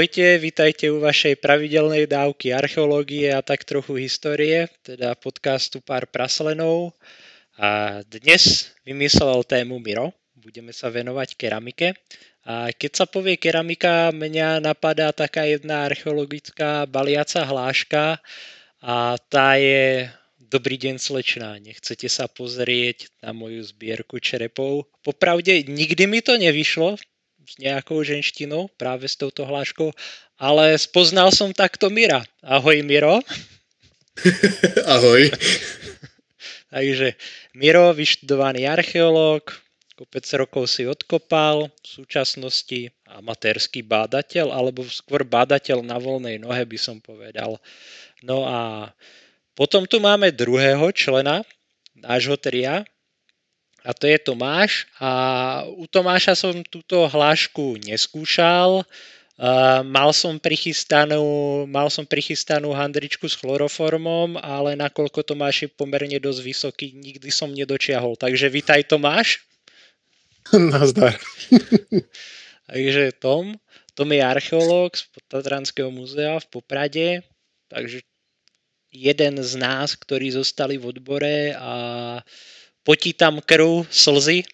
Ahojte, vítajte u vašej pravidelnej dávky archeológie a tak trochu histórie, teda podcastu Pár praslenov. A dnes vymyslel tému Miro, budeme sa venovať keramike. A keď sa povie keramika, mňa napadá taká jedna archeologická baliaca hláška a tá je Dobrý deň slečná, nechcete sa pozrieť na moju zbierku čerepov? Popravde nikdy mi to nevyšlo, s nejakou ženštinou, práve s touto hláškou, ale spoznal som takto Mira. Ahoj Miro. Ahoj. Takže Miro, vyštudovaný archeológ, kopec rokov si odkopal, v súčasnosti amatérsky bádateľ, alebo skôr bádateľ na voľnej nohe by som povedal. No a potom tu máme druhého člena nášho tria, a to je Tomáš. A u Tomáša som túto hlášku neskúšal. Uh, mal, som prichystanú, mal som prichystanú handričku s chloroformom, ale nakoľko Tomáš je pomerne dosť vysoký, nikdy som nedočiahol. Takže vítaj Tomáš. Nazdar. Takže Tom, Tom je archeológ z Tatranského múzea v Poprade, takže jeden z nás, ktorí zostali v odbore a uh, potí tam krv, slzy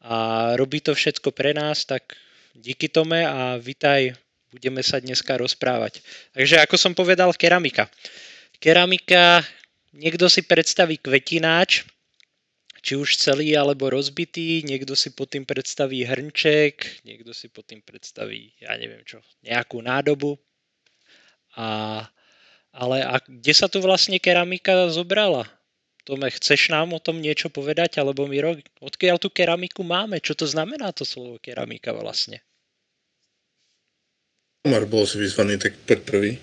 a robí to všetko pre nás, tak díky tome a vitaj, budeme sa dneska rozprávať. Takže ako som povedal, keramika. Keramika, niekto si predstaví kvetináč, či už celý alebo rozbitý, niekto si pod tým predstaví hrnček, niekto si pod tým predstaví, ja neviem čo, nejakú nádobu. A, ale a kde sa tu vlastne keramika zobrala? Tome, chceš nám o tom niečo povedať, alebo Miro, odkiaľ tú keramiku máme? Čo to znamená to slovo keramika vlastne? Omar, bol si vyzvaný, tak prvý.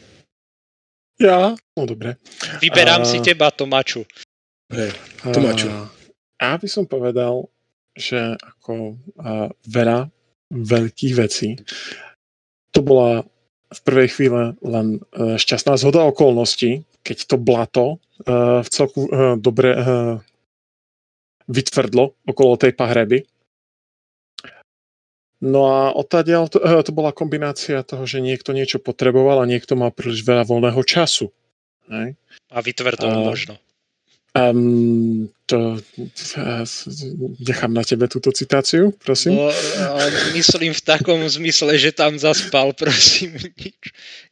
Ja? No dobre. Vyberám a... si teba, Tomáču. Hej, Tomáču. A... Ja by som povedal, že ako a, veľa veľkých vecí to bola v prvej chvíle len e, šťastná zhoda okolností, keď to blato uh, v celku uh, dobre uh, vytvrdlo okolo tej pahreby. No a odtadiaľ to, uh, to bola kombinácia toho, že niekto niečo potreboval a niekto mal príliš veľa voľného času. Hej? A vytvrdol uh, možno. Um, to uh, nechám na tebe túto citáciu, prosím. No, myslím v takom zmysle, že tam zaspal, prosím. Nič,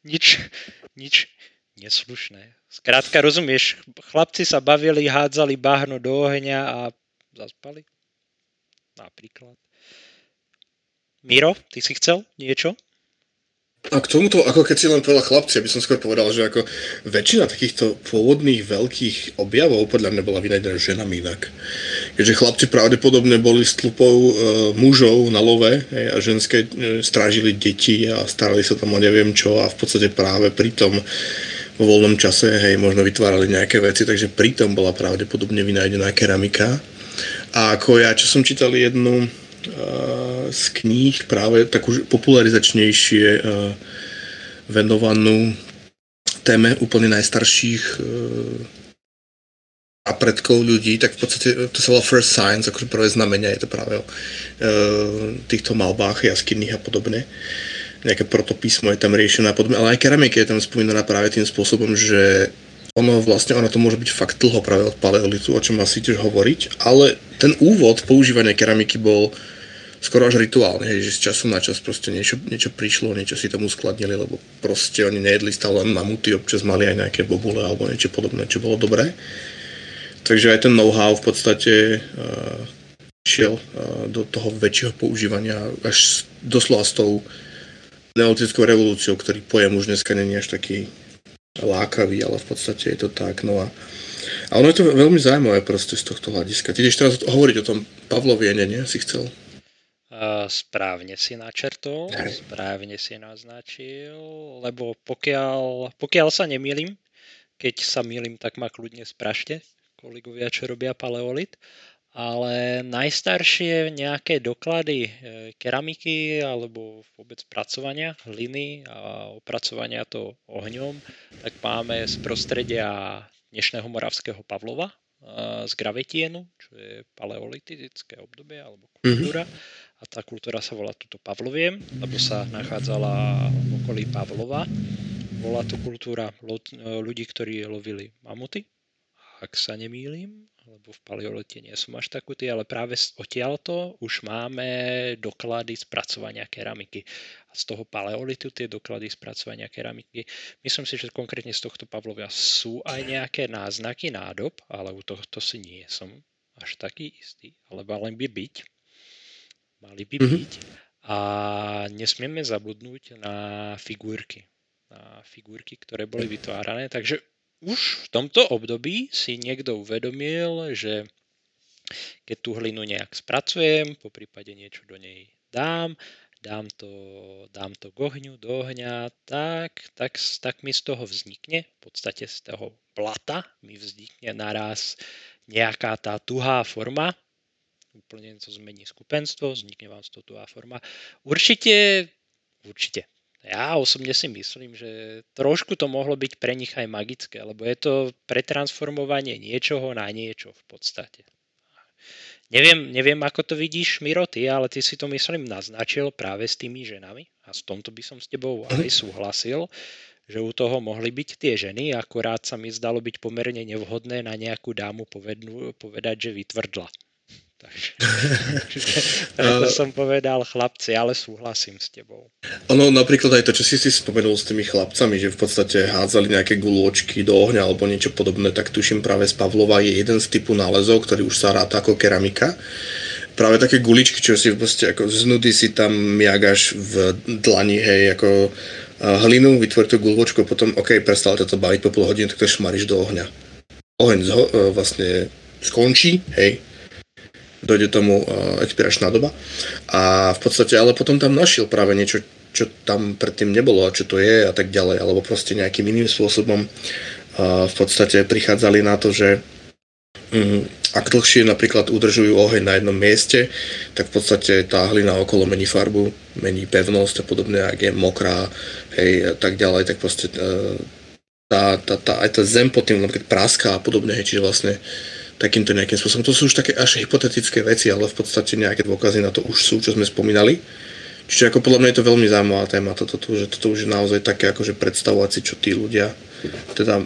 nič, nič neslušné. Skrátka, rozumieš, chlapci sa bavili, hádzali bahno do ohňa a zaspali? Napríklad. Miro, ty si chcel niečo? A k tomuto, ako keď si len povedal chlapci, aby som skôr povedal, že ako väčšina takýchto pôvodných veľkých objavov podľa mňa bola vynajdena ženami inak. Keďže chlapci pravdepodobne boli s e, mužov na love hej, a ženské e, strážili deti a starali sa tam o neviem čo a v podstate práve pri tom vo voľnom čase, hej, možno vytvárali nejaké veci, takže pritom bola pravdepodobne vynájdená keramika. A ako ja, čo som čítal jednu uh, z kníh, práve takú popularizačnejšie uh, venovanú téme úplne najstarších uh, a predkov ľudí, tak v podstate to sa volá first signs, akože prvé znamenia je to práve o uh, týchto malbách jaskinných a podobne. Nejaké protopísmo je tam riešené a podobne, ale aj keramika je tam spomínaná práve tým spôsobom, že ono vlastne, ono to môže byť fakt dlho práve od paleolitu, o čom asi tiež hovoriť, ale ten úvod používania keramiky bol skoro až rituálny, hej, že z času na čas proste niečo, niečo prišlo, niečo si tomu skladnili, lebo proste oni nejedli stále len mamuty, občas mali aj nejaké bobule alebo niečo podobné, čo bolo dobré. Takže aj ten know-how v podstate uh, šiel uh, do toho väčšieho používania až doslova s tou neolitickou revolúciou, ktorý pojem už dneska není až taký lákavý, ale v podstate je to tak. No a, a ono je to veľmi zaujímavé proste z tohto hľadiska. Ty ideš teraz hovoriť o tom Pavloviene, nie? Si chcel? Uh, správne si načrtol, správne si naznačil, lebo pokiaľ, pokiaľ sa nemýlim, keď sa mýlim, tak ma kľudne sprašte, kolegovia, čo robia paleolit ale najstaršie nejaké doklady e, keramiky alebo vôbec pracovania hliny a opracovania to ohňom, tak máme z prostredia dnešného moravského Pavlova e, z gravetienu, čo je paleolitické obdobie alebo mhm. kultúra. Mm-hmm. A tá kultúra sa volá tuto Pavloviem, lebo sa nachádzala v okolí Pavlova. Bola to kultúra ľudí, ktorí lovili mamuty, ak sa nemýlim, lebo v paleolite nie som až takutý, ale práve odtiaľto už máme doklady spracovania keramiky. A z toho paleolitu tie doklady spracovania keramiky, myslím si, že konkrétne z tohto Pavlovia sú aj nejaké náznaky nádob, ale u tohto si nie som až taký istý, ale mali by byť. Mali by mm-hmm. byť. A nesmieme zabudnúť na figurky. Na figurky, ktoré boli vytvárané. Takže už v tomto období si niekto uvedomil, že keď tú hlinu nejak spracujem, po prípade niečo do nej dám, dám to, dám to k ohňu, do ohňa, tak, tak, tak mi z toho vznikne, v podstate z toho plata mi vznikne naraz nejaká tá tuhá forma, úplne to zmení skupenstvo, vznikne vám z toho tuhá forma. Určite, určite, ja osobne si myslím, že trošku to mohlo byť pre nich aj magické, lebo je to pretransformovanie niečoho na niečo v podstate. Neviem, neviem, ako to vidíš, Miro, ty, ale ty si to, myslím, naznačil práve s tými ženami a s tomto by som s tebou aj súhlasil, že u toho mohli byť tie ženy, akurát sa mi zdalo byť pomerne nevhodné na nejakú dámu povednú, povedať, že vytvrdla. Takže, preto som povedal chlapci, ale súhlasím s tebou. Ono napríklad aj to, čo si si spomenul s tými chlapcami, že v podstate hádzali nejaké gulôčky do ohňa alebo niečo podobné, tak tuším práve z Pavlova je jeden z typu nálezov, ktorý už sa ráta ako keramika práve také guličky, čo si proste ako z nudy si tam miagaš v dlani, hej, ako hlinu, vytvorí tú guľočku a potom, OK, prestalo to baviť po pol hodiny, tak to šmaríš do ohňa. Oheň zho- e, vlastne skončí, hej, dojde tomu uh, expiračná doba. A v podstate, ale potom tam našiel práve niečo, čo tam predtým nebolo a čo to je a tak ďalej, alebo proste nejakým iným spôsobom uh, v podstate prichádzali na to, že um, ak dlhšie napríklad udržujú oheň na jednom mieste, tak v podstate tá hlina okolo mení farbu, mení pevnosť a podobne, ak je mokrá, hej, a tak ďalej, tak proste uh, tá, tá, tá, aj tá zem pod tým napríklad práská a podobne, hej, čiže vlastne takýmto nejakým spôsobom. To sú už také až hypotetické veci, ale v podstate nejaké dôkazy na to už sú, čo sme spomínali. Čiže ako podľa mňa je to veľmi zaujímavá téma, toto, toto, že toto už je naozaj také akože predstavovať si, čo tí ľudia teda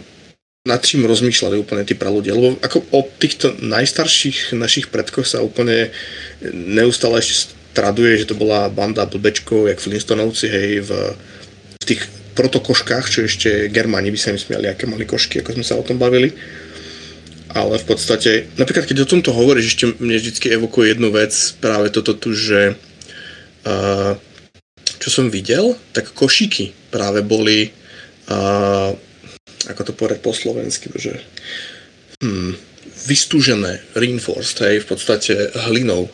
nad čím rozmýšľali úplne tí praľudia. Lebo ako o týchto najstarších našich predkoch sa úplne neustále ešte traduje, že to bola banda blbečkov, jak Flintstonovci, hej, v, v tých protokoškách, čo ešte Germáni by sa im smiali, aké mali košky, ako sme sa o tom bavili ale v podstate, napríklad keď o tomto hovoríš, ešte mne vždy evokuje jednu vec, práve toto tu, že uh, čo som videl, tak košíky práve boli uh, ako to povedať po slovensky, že hmm, vystúžené, reinforced, hej, v podstate hlinou.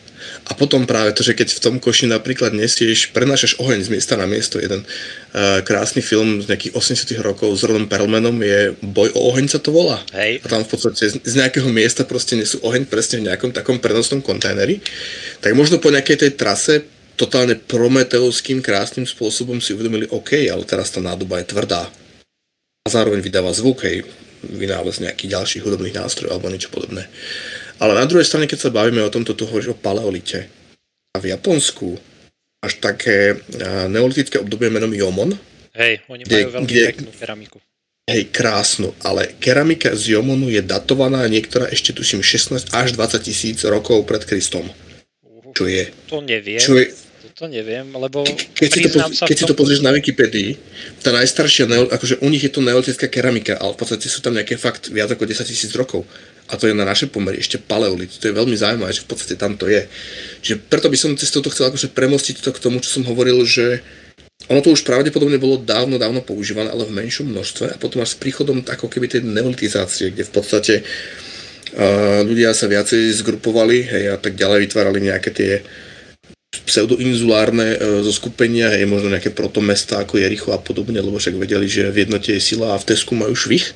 A potom práve to, že keď v tom koši napríklad nesieš, prenášaš oheň z miesta na miesto, jeden uh, krásny film z nejakých 80 rokov s Rodom Perlmanom je Boj o oheň sa to volá. Hej. A tam v podstate z, z nejakého miesta proste nesú oheň presne v nejakom takom prenosnom kontajneri. Tak možno po nejakej tej trase totálne prometeovským krásnym spôsobom si uvedomili, OK, ale teraz tá nádoba je tvrdá. A zároveň vydáva zvuk, hej, vynález nejakých ďalších hudobných nástrojov alebo niečo podobné. Ale na druhej strane, keď sa bavíme o tomto, tu hovoríš o paleolite. A v Japonsku až také neolitické obdobie menom Jomon. Hej, oni kde, majú veľmi kde, peknú keramiku. Hej, krásnu, ale keramika z Jomonu je datovaná niektorá ešte tuším 16 až 20 tisíc rokov pred Kristom. Čo je? To neviem. Čo je, to neviem, lebo keď si to, poz, keď tom... si to pozrieš na Wikipedii, tá najstaršia, akože u nich je to neolitická keramika, ale v podstate sú tam nejaké fakt viac ako 10 tisíc rokov. A to je na naše pomery ešte paleolit. To je veľmi zaujímavé, že v podstate tam to je. Že preto by som cez toto chcel akože premostiť to k tomu, čo som hovoril, že ono to už pravdepodobne bolo dávno, dávno používané, ale v menšom množstve a potom až s príchodom ako keby tej neolitizácie, kde v podstate uh, ľudia sa viacej zgrupovali hej, a tak ďalej vytvárali nejaké tie pseudoinzulárne e, zo skupenia, hej, možno nejaké protomesta ako Jericho a podobne, lebo však vedeli, že v jednote je sila a v Tesku majú švih.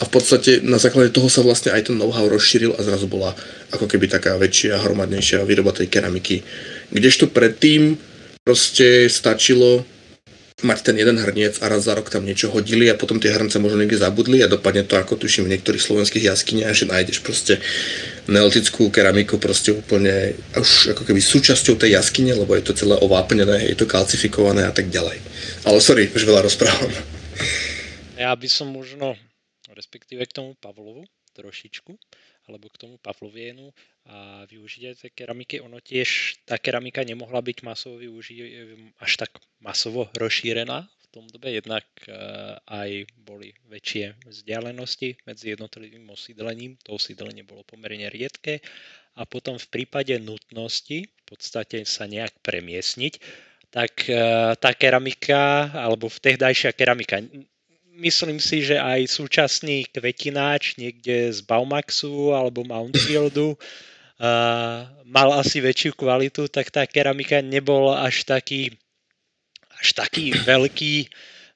A v podstate na základe toho sa vlastne aj ten know-how rozšíril a zrazu bola ako keby taká väčšia, hromadnejšia výroba tej keramiky. Kdežto predtým proste stačilo mať ten jeden hrniec a raz za rok tam niečo hodili a potom tie hrnce možno niekde zabudli a dopadne to ako tuším v niektorých slovenských jaskyniach, že nájdeš proste neolitickú keramiku proste úplne už ako keby súčasťou tej jaskyne, lebo je to celé ovápnené, je to kalcifikované a tak ďalej. Ale sorry, už veľa rozprávam. Ja by som možno, respektíve k tomu Pavlovu trošičku, alebo k tomu Pavlovienu a využitie tej keramiky. Ono tiež, tá keramika nemohla byť masovo využiť, až tak masovo rozšírená v tom dobe, jednak e, aj boli väčšie vzdialenosti medzi jednotlivým osídlením, to osídlenie bolo pomerne riedke a potom v prípade nutnosti v podstate sa nejak premiesniť, tak e, tá keramika, alebo vtehdajšia keramika, myslím si, že aj súčasný kvetináč niekde z Baumaxu alebo Mountfieldu uh, mal asi väčšiu kvalitu, tak tá keramika nebol až taký, až taký veľký,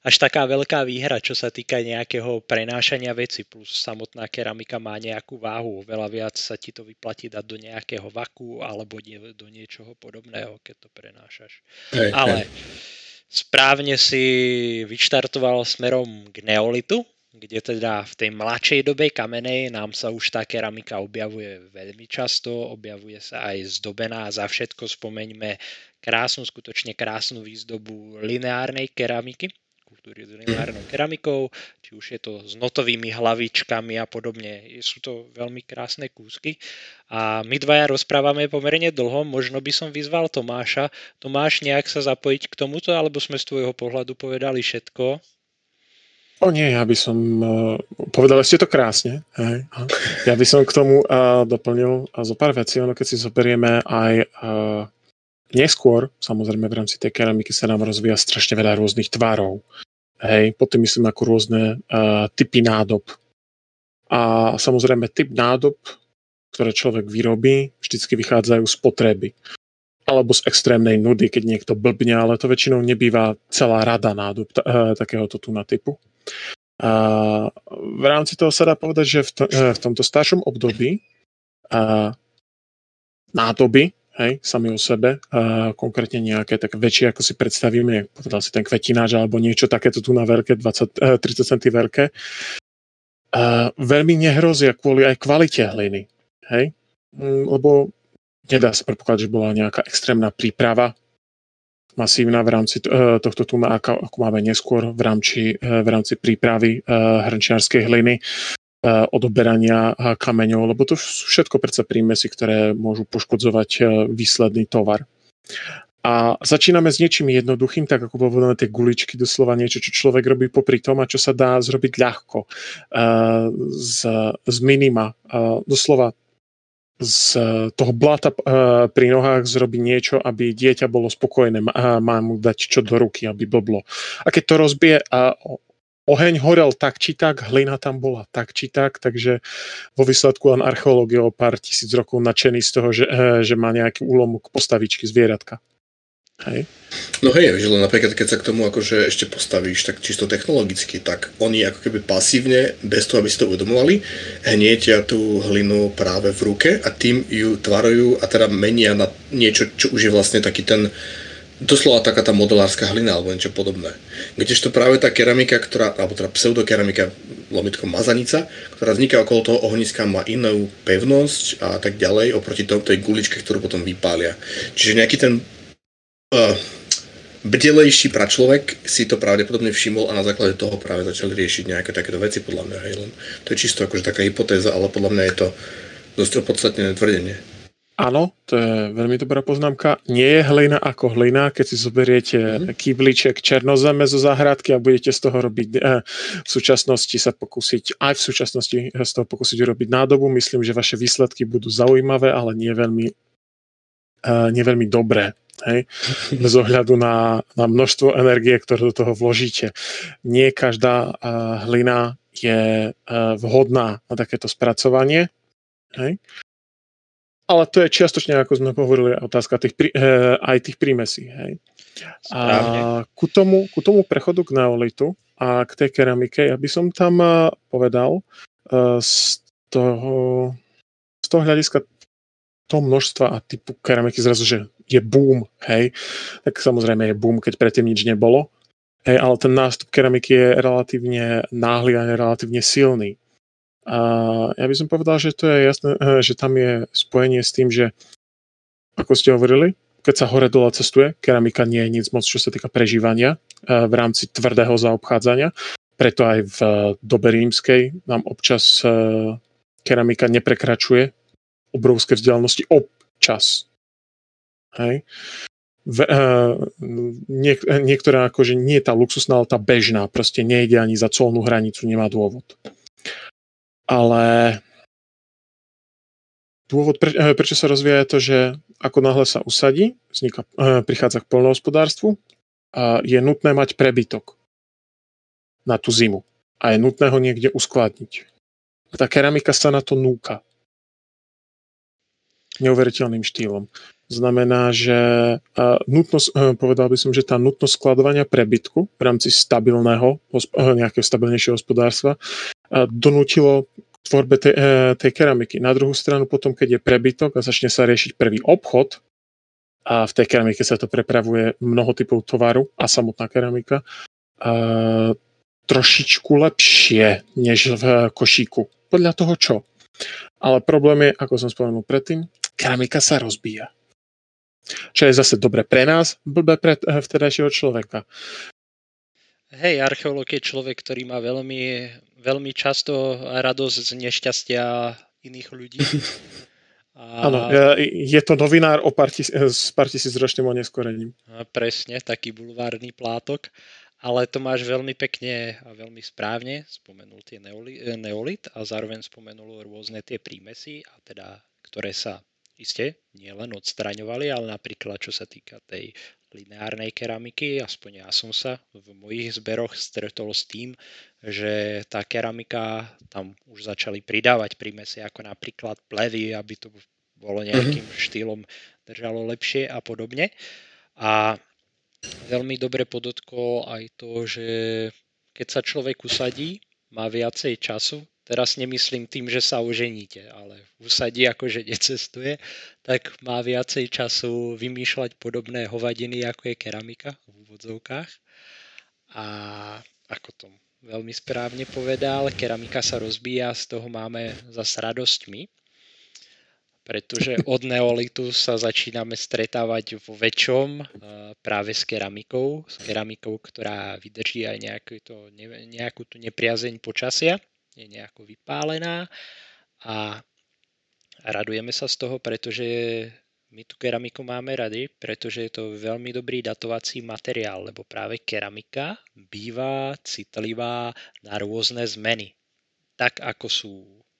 až taká veľká výhra, čo sa týka nejakého prenášania veci, plus samotná keramika má nejakú váhu, veľa viac sa ti to vyplatí dať do nejakého vaku alebo do niečoho podobného, keď to prenášaš. Hey, Ale hey správne si vyštartoval smerom k neolitu, kde teda v tej mladšej dobe kamenej nám sa už tá keramika objavuje veľmi často, objavuje sa aj zdobená, za všetko spomeňme krásnu, skutočne krásnu výzdobu lineárnej keramiky, kultúry s lineárnou keramikou, či už je to s notovými hlavičkami a podobne. Sú to veľmi krásne kúsky. A my dvaja rozprávame pomerne dlho, možno by som vyzval Tomáša. Tomáš, nejak sa zapojiť k tomuto, alebo sme z tvojho pohľadu povedali všetko? O nie, ja by som, uh, povedali ste to krásne, hej. Ja by som k tomu uh, doplnil uh, zo pár vecí, ono keď si zoberieme aj neskôr, samozrejme v rámci tej keramiky sa nám rozvíja strašne veľa rôznych tvarov. Hej, potom myslím ako rôzne uh, typy nádob. A samozrejme typ nádob, ktoré človek vyrobí, vždycky vychádzajú z potreby alebo z extrémnej nudy, keď niekto blbne, ale to väčšinou nebýva celá rada nádob uh, takéhoto tu na typu. A v rámci toho sa dá povedať, že v, to, e, v tomto staršom období a nádoby, hej, sami o sebe, a konkrétne nejaké tak väčšie, ako si predstavíme, povedal si ten kvetináč alebo niečo takéto tu na veľké, 20, 30 cm veľké, a veľmi nehrozia kvôli aj kvalite hliny, hej, mm, lebo nedá sa predpokladať, že bola nejaká extrémna príprava masívna v rámci eh, tohto tu, ako máme neskôr v rámci, eh, v rámci prípravy eh, hrnčiarskej hliny, odoberania kameňov, lebo to sú všetko predsa prímesy, ktoré môžu poškodzovať výsledný tovar. A začíname s niečím jednoduchým, tak ako bolo tie guličky, doslova niečo, čo človek robí popri tom a čo sa dá zrobiť ľahko. Z, z minima. Doslova z toho blata pri nohách zrobiť niečo, aby dieťa bolo spokojné má mu dať čo do ruky, aby blblo. A keď to rozbije oheň horel tak či tak, hlina tam bola tak či tak, takže vo výsledku len archeológia o pár tisíc rokov nadšený z toho, že, eh, že má nejaký úlomok postavičky zvieratka. Hej. No hej, že len napríklad keď sa k tomu akože ešte postavíš tak čisto technologicky, tak oni ako keby pasívne, bez toho, aby si to uvedomovali, hnietia tú hlinu práve v ruke a tým ju tvarujú a teda menia na niečo, čo už je vlastne taký ten doslova taká tá modelárska hlina alebo niečo podobné. Kdežto práve tá keramika, ktorá, alebo teda pseudokeramika, lomitko mazanica, ktorá vzniká okolo toho ohniska, má inú pevnosť a tak ďalej oproti tej guličke, ktorú potom vypália. Čiže nejaký ten uh, bdelejší pračlovek si to pravdepodobne všimol a na základe toho práve začali riešiť nejaké takéto veci, podľa mňa. Hej, len to je čisto akože taká hypotéza, ale podľa mňa je to dosť opodstatnené tvrdenie. Áno, to je veľmi dobrá poznámka. Nie je hlina ako hlina, keď si zoberiete mm-hmm. kýbliček černozeme zo záhradky a budete z toho robiť eh, v súčasnosti sa pokúsiť, aj v súčasnosti z toho pokúsiť urobiť nádobu. Myslím, že vaše výsledky budú zaujímavé, ale nie veľmi, eh, nie veľmi dobré. Hej? Bez ohľadu na, na množstvo energie, ktoré do toho vložíte. Nie každá uh, hlina je uh, vhodná na takéto spracovanie. Hej? Ale to je čiastočne, ako sme hovorili, otázka tých, uh, aj tých prímesí. Hej? A ku tomu, ku tomu prechodu k neolitu a k tej keramike, ja by som tam uh, povedal uh, z toho, z toho hľadiska toho množstva a typu keramiky zrazu, že je boom, hej, tak samozrejme je boom, keď predtým nič nebolo. Hej, ale ten nástup keramiky je relatívne náhly a relatívne silný. A ja by som povedal, že to je jasné, eh, že tam je spojenie s tým, že ako ste hovorili, keď sa hore dole cestuje, keramika nie je nic moc, čo sa týka prežívania eh, v rámci tvrdého zaobchádzania. Preto aj v dobe rímskej nám občas eh, keramika neprekračuje obrovské vzdialenosti občas. Hej v, uh, niek- niektorá akože nie je tá luxusná, ale tá bežná, proste nejde ani za colnú hranicu, nemá dôvod. Ale dôvod, pre, uh, prečo sa rozvíja je to, že ako náhle sa usadí, vzniká, uh, prichádza k polnohospodárstvu a je nutné mať prebytok na tú zimu a je nutné ho niekde uskladniť. A tá keramika sa na to núka. Neuveriteľným štýlom. Znamená, že nutnosť, eh, povedal by som, že tá nutnosť skladovania prebytku v rámci stabilného, eh, nejakého stabilnejšieho hospodárstva donútilo tvorbe tej, tej keramiky. Na druhú stranu potom, keď je prebytok a začne sa riešiť prvý obchod, a v tej keramike sa to prepravuje mnoho typov tovaru a samotná keramika, a trošičku lepšie než v košíku. Podľa toho čo. Ale problém je, ako som spomenul predtým, keramika sa rozbíja. Čo je zase dobre pre nás, blbé pre eh, vtedajšieho človeka. Hej, archeológ je človek, ktorý má veľmi, veľmi často radosť z nešťastia iných ľudí. Áno, a... je to novinár o pár tis- s pár tisícročným oneskorením. Presne, taký bulvárny plátok. Ale to máš veľmi pekne a veľmi správne spomenul tie neolit a zároveň spomenul rôzne tie prímesy, a teda, ktoré sa Isté, nie len odstraňovali, ale napríklad čo sa týka tej lineárnej keramiky, aspoň ja som sa v mojich zberoch stretol s tým, že tá keramika tam už začali pridávať prímesy ako napríklad plevy, aby to bolo nejakým mm-hmm. štýlom držalo lepšie a podobne. A veľmi dobre podotkol aj to, že keď sa človek usadí, má viacej času teraz nemyslím tým, že sa oženíte, ale usadí akože necestuje, tak má viacej času vymýšľať podobné hovadiny, ako je keramika v úvodzovkách. A ako to veľmi správne povedal, keramika sa rozbíja, z toho máme zase radosť my, pretože od neolitu sa začíname stretávať vo väčšom práve s keramikou, s keramikou, ktorá vydrží aj nejakú, to, nejakú tú nepriazeň počasia je nejako vypálená a radujeme sa z toho, pretože my tú keramiku máme rady, pretože je to veľmi dobrý datovací materiál, lebo práve keramika býva citlivá na rôzne zmeny. Tak ako sú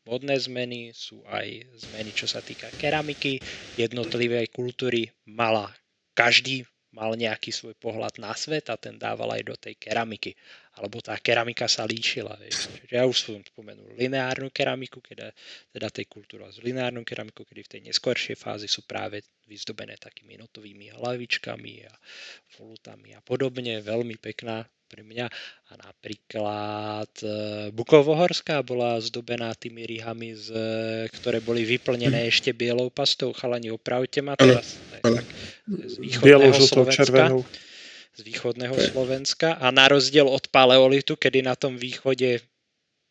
modné zmeny, sú aj zmeny, čo sa týka keramiky, jednotlivej kultúry mala každý mal nejaký svoj pohľad na svet a ten dával aj do tej keramiky. Alebo tá keramika sa líšila. Ja už som spomenul lineárnu keramiku, keda, teda tej kultúra z lineárnu keramiku, kedy v tej neskôršej fázi sú práve vyzdobené takými notovými hlavičkami a volutami a podobne. Veľmi pekná pre mňa. A napríklad e, Bukovohorská bola zdobená tými rihami, z, ktoré boli vyplnené hm. ešte bielou pastou. Chalani, opravte ma teraz. Tak, tak, z východného Slovenska. Z východného Slovenska. A na rozdiel od paleolitu, kedy na tom východe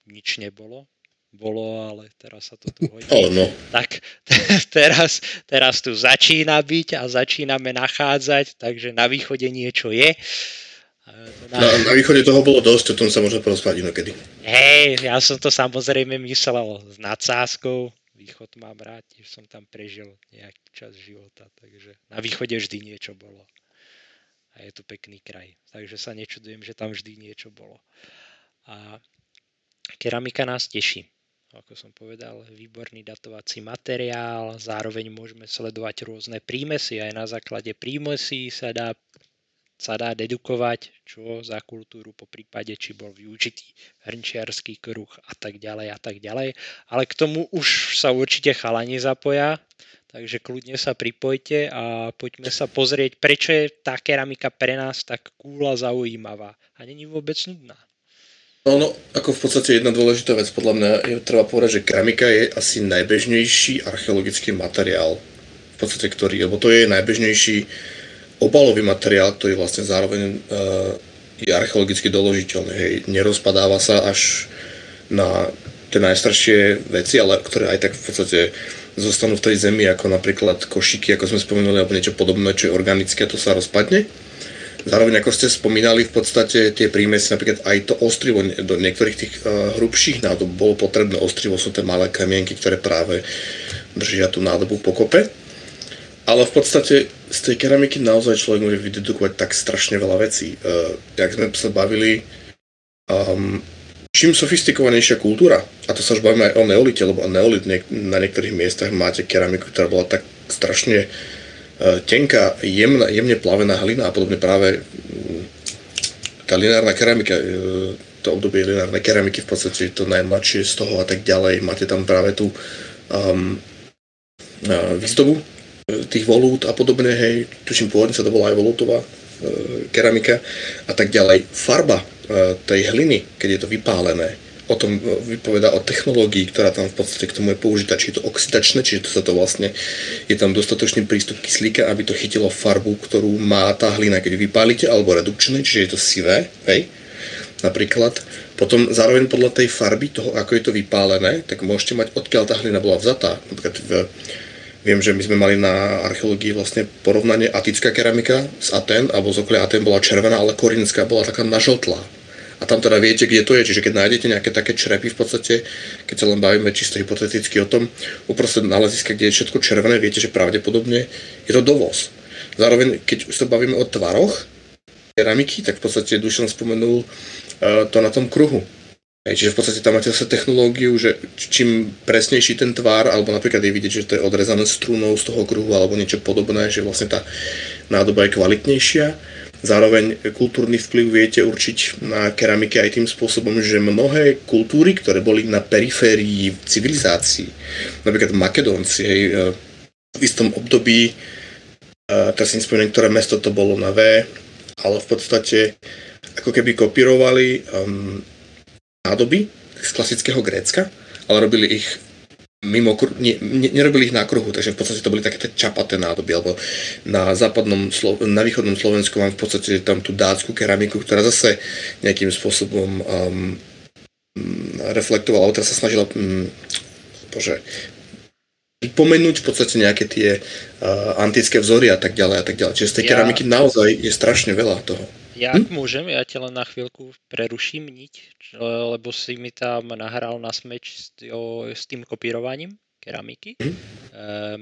nič nebolo, bolo, ale teraz sa to tu hodí. Oh, no. Tak teraz, teraz tu začína byť a začíname nachádzať, takže na východe niečo je. Na, na východe toho bolo dosť, o tom sa môže porozprávať inokedy. Hej, ja som to samozrejme myslel s nadsázkou. Východ mám rád, tiež som tam prežil nejaký čas života, takže na východe vždy niečo bolo. A je to pekný kraj, takže sa nečudujem, že tam vždy niečo bolo. A keramika nás teší. Ako som povedal, výborný datovací materiál, zároveň môžeme sledovať rôzne prímesy, aj na základe prímesí sa dá sa dá dedukovať, čo za kultúru, po prípade, či bol využitý hrnčiarský kruh a tak ďalej a tak ďalej. Ale k tomu už sa určite chalani zapoja, takže kľudne sa pripojte a poďme sa pozrieť, prečo je tá keramika pre nás tak kúla zaujímavá a není vôbec nudná. No, no, ako v podstate jedna dôležitá vec, podľa mňa je treba povedať, že keramika je asi najbežnejší archeologický materiál, v podstate ktorý, lebo to je najbežnejší obalový materiál, ktorý vlastne zároveň uh, je archeologicky doložiteľné. Hej. Nerozpadáva sa až na tie najstaršie veci, ale ktoré aj tak v podstate zostanú v tej zemi, ako napríklad košiky, ako sme spomenuli, alebo niečo podobné, čo je organické, to sa rozpadne. Zároveň, ako ste spomínali, v podstate tie prímesy, napríklad aj to ostrivo do niektorých tých uh, hrubších nádob bolo potrebné ostrivo, sú tie malé kamienky, ktoré práve držia tú nádobu pokope. Ale v podstate z tej keramiky naozaj človek môže vydedukovať tak strašne veľa vecí. Uh, jak sme sa bavili, um, čím sofistikovanejšia kultúra, a to sa už bavíme aj o neolite, lebo neolit niek- na niektorých miestach máte keramiku, ktorá bola tak strašne E, tenká, jemná, jemne plavená hlina a podobne práve mm, tá lineárna keramika, e, to obdobie lineárnej keramiky v podstate to najmladšie z toho a tak ďalej. Máte tam práve tú um, výzdobu e, tých volút a podobne, hej, tuším pôvodne sa to volá aj volútová uh, keramika a tak ďalej. Farba uh, tej hliny, keď je to vypálené, o tom vypoveda o technológii, ktorá tam v podstate k tomu je použitá, či je to oxidačné, čiže to sa to vlastne, je tam dostatočný prístup kyslíka, aby to chytilo farbu, ktorú má tá hlina, keď vypálite, alebo redukčné, čiže je to sivé, hej, napríklad. Potom zároveň podľa tej farby, toho, ako je to vypálené, tak môžete mať, odkiaľ tá hlina bola vzatá. Napríklad v, Viem, že my sme mali na archeológii vlastne porovnanie atická keramika z Aten, alebo z okolia Aten bola červená, ale korinská bola taká nažltlá a tam teda viete, kde to je. Čiže keď nájdete nejaké také črepy v podstate, keď sa len bavíme čisto hypoteticky o tom, uprostred náleziska, kde je všetko červené, viete, že pravdepodobne je to dovoz. Zároveň, keď už sa bavíme o tvaroch keramiky, tak v podstate Dušan spomenul uh, to na tom kruhu. Hej, čiže v podstate tam máte zase technológiu, že čím presnejší ten tvar, alebo napríklad je vidieť, že to je odrezané strunou z toho kruhu alebo niečo podobné, že vlastne tá nádoba je kvalitnejšia. Zároveň kultúrny vplyv viete určiť na keramike aj tým spôsobom, že mnohé kultúry, ktoré boli na periférii civilizácií, napríklad Makedónci, hej, e, v istom období, e, teraz si nespomínam, ktoré mesto to bolo na V, ale v podstate ako keby kopírovali um, nádoby z klasického Grécka, ale robili ich mimo, nie, ne, nerobili ich na kruhu, takže v podstate to boli také čapaté nádoby, alebo na západnom, na východnom Slovensku mám v podstate tam tú dácku keramiku, ktorá zase nejakým spôsobom um, reflektovala, alebo teraz sa snažila um, bože, pripomenúť v podstate nejaké tie uh, antické vzory a tak ďalej a tak ďalej. Čiže z tej ja... keramiky naozaj je strašne veľa toho. Ja hm? môžem, ja ťa len na chvíľku preruším niť, lebo si mi tam nahral na smeč s, s tým kopírovaním keramiky. Hm?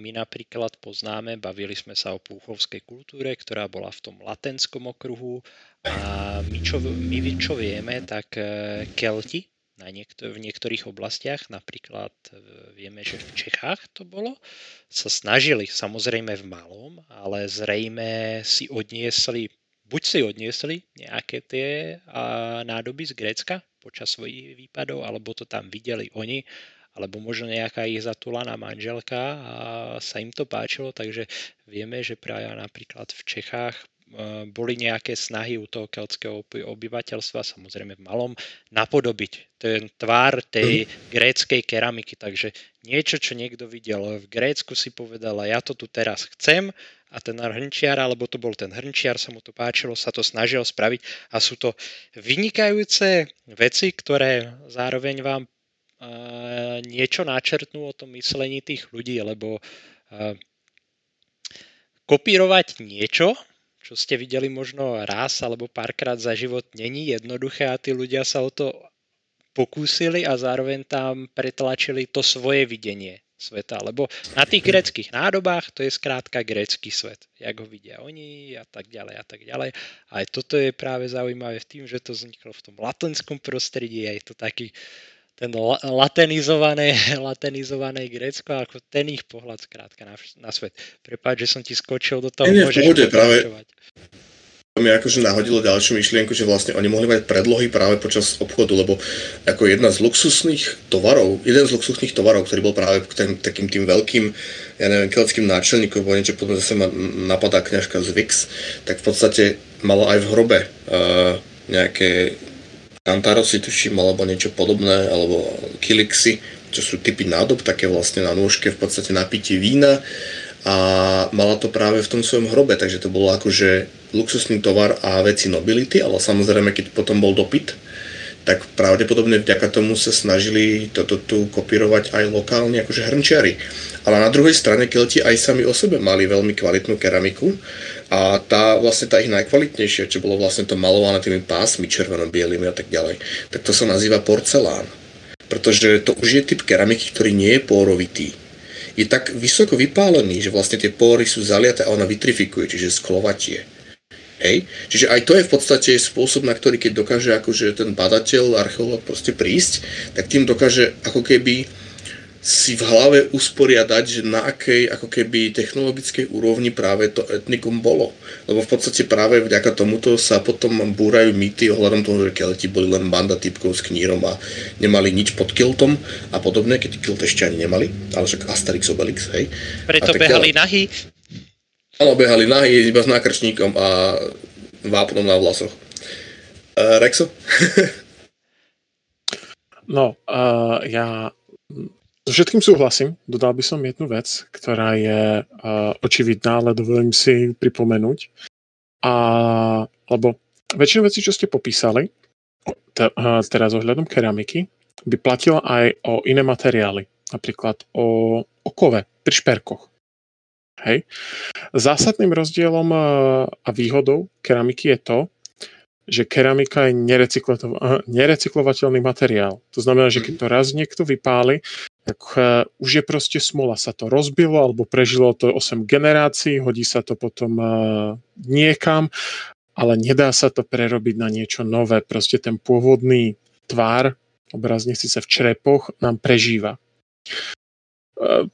My napríklad poznáme, bavili sme sa o púchovskej kultúre, ktorá bola v tom latenskom okruhu a my čo, my čo vieme, tak e, Kelti na niektor- v niektorých oblastiach, napríklad e, vieme, že v Čechách to bolo, sa snažili samozrejme v malom, ale zrejme si odniesli buď si odniesli nejaké tie nádoby z Grécka počas svojich výpadov, alebo to tam videli oni, alebo možno nejaká ich zatulaná manželka a sa im to páčilo, takže vieme, že práve napríklad v Čechách e, boli nejaké snahy u toho keltského obyvateľstva, samozrejme v malom, napodobiť ten tvár tej gréckej keramiky. Takže niečo, čo niekto videl v Grécku, si povedal, ja to tu teraz chcem a ten hrnčiar, alebo to bol ten hrnčiar, sa mu to páčilo, sa to snažil spraviť. A sú to vynikajúce veci, ktoré zároveň vám niečo načrtnú o tom myslení tých ľudí, lebo kopírovať niečo, čo ste videli možno raz alebo párkrát za život, není jednoduché a tí ľudia sa o to pokúsili a zároveň tam pretlačili to svoje videnie sveta, lebo na tých greckých nádobách to je skrátka grecký svet, jak ho vidia oni a tak ďalej a tak ďalej. A aj toto je práve zaujímavé v tým, že to vzniklo v tom latenskom prostredí a je to taký ten latenizované, latenizované Grécko ako ten ich pohľad skrátka na, na svet. Prepáč, že som ti skočil do toho, nie, môžeš pohode, práve, to mi akože nahodilo ďalšiu myšlienku, že vlastne oni mohli mať predlohy práve počas obchodu, lebo ako jedna z luxusných tovarov, jeden z luxusných tovarov, ktorý bol práve tým, takým tým veľkým, ja neviem, keľským náčelníkom, bo niečo potom zase ma napadá kňažka z Vix, tak v podstate mala aj v hrobe uh, nejaké kantarosy, tuším, alebo niečo podobné, alebo kilixy, čo sú typy nádob, také vlastne na nôžke v podstate napitie vína a mala to práve v tom svojom hrobe, takže to bolo akože luxusný tovar a veci nobility, ale samozrejme, keď potom bol dopyt, tak pravdepodobne vďaka tomu sa snažili toto tu kopírovať aj lokálne akože hrnčiari. Ale na druhej strane Kelti aj sami o sebe mali veľmi kvalitnú keramiku a tá vlastne tá ich najkvalitnejšia, čo bolo vlastne to malované tými pásmi červeno-bielými a tak ďalej, tak to sa nazýva porcelán. Pretože to už je typ keramiky, ktorý nie je pórovitý. Je tak vysoko vypálený, že vlastne tie pory sú zaliaté a ona vitrifikuje, čiže sklovatie. Hej? Čiže aj to je v podstate spôsob, na ktorý keď dokáže akože ten badateľ, archeológ proste prísť, tak tým dokáže ako keby si v hlave usporiadať, že na akej ako keby technologickej úrovni práve to etnikum bolo. Lebo v podstate práve vďaka tomuto sa potom búrajú mýty ohľadom toho, že Kelti boli len banda typkov s knírom a nemali nič pod kiltom a podobne, keď kilt ešte ani nemali, ale však Asterix Obelix, hej. Preto behali nahy. Áno, behali nahy iba s nákrčníkom a vápnom na vlasoch. Uh, Rexo? no, uh, ja so všetkým súhlasím. Dodal by som jednu vec, ktorá je uh, očividná, ale dovolím si pripomenúť. A, lebo väčšinu vecí, čo ste popísali, te, uh, teraz ohľadom keramiky, by platila aj o iné materiály. Napríklad o, o kove pri šperkoch. Hej. Zásadným rozdielom eh, a výhodou keramiky je to, že keramika je nerecyklovateľný materiál. To znamená, že keď to raz niekto vypáli, tak uh, už je proste smola. Sa to rozbilo alebo prežilo to 8 generácií, hodí sa to potom uh, niekam, ale nedá sa to prerobiť na niečo nové. Proste ten pôvodný tvár, obrazne síce v črepoch, nám prežíva. Uh,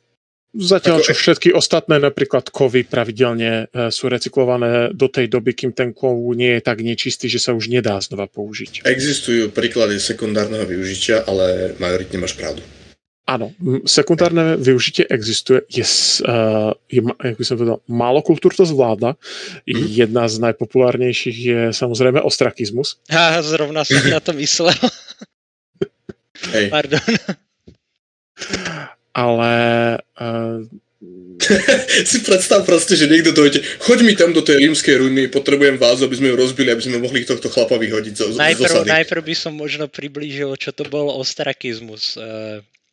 Zatiaľ, čo všetky ostatné, napríklad kovy, pravidelne sú recyklované do tej doby, kým ten kov nie je tak nečistý, že sa už nedá znova použiť. Existujú príklady sekundárneho využitia, ale majoritne máš pravdu. Áno, sekundárne využitie existuje. Je, uh, je jak by som povedal, málo kultúr to zvláda. Mm. Jedna z najpopulárnejších je samozrejme ostrakizmus. Ja zrovna som na to myslel. Hej. Pardon ale... Uh... si predstav proste, že niekto dojde, choď mi tam do tej rímskej ruiny, potrebujem vás, aby sme ju rozbili, aby sme mohli tohto chlapa vyhodiť zo, najprv, z najprv by som možno priblížil, čo to bol ostrakizmus.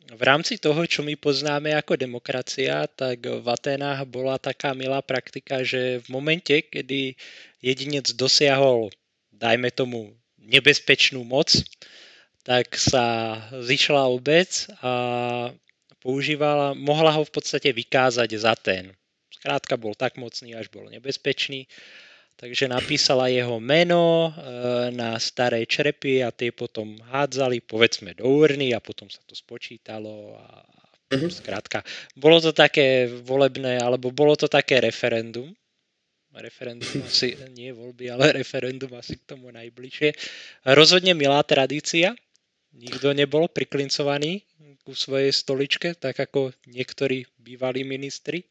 V rámci toho, čo my poznáme ako demokracia, tak v Atenách bola taká milá praktika, že v momente, kedy jedinec dosiahol, dajme tomu, nebezpečnú moc, tak sa zišla obec a používala, mohla ho v podstate vykázať za ten. Skrátka bol tak mocný, až bol nebezpečný. Takže napísala jeho meno e, na staré črepy a tie potom hádzali, povedzme, do urny a potom sa to spočítalo a uh-huh. skrátka. Bolo to také volebné, alebo bolo to také referendum. Referendum asi, nie voľby, ale referendum asi k tomu najbližšie. Rozhodne milá tradícia. Nikto nebol priklincovaný ku svojej stoličke, tak ako niektorí bývalí ministri,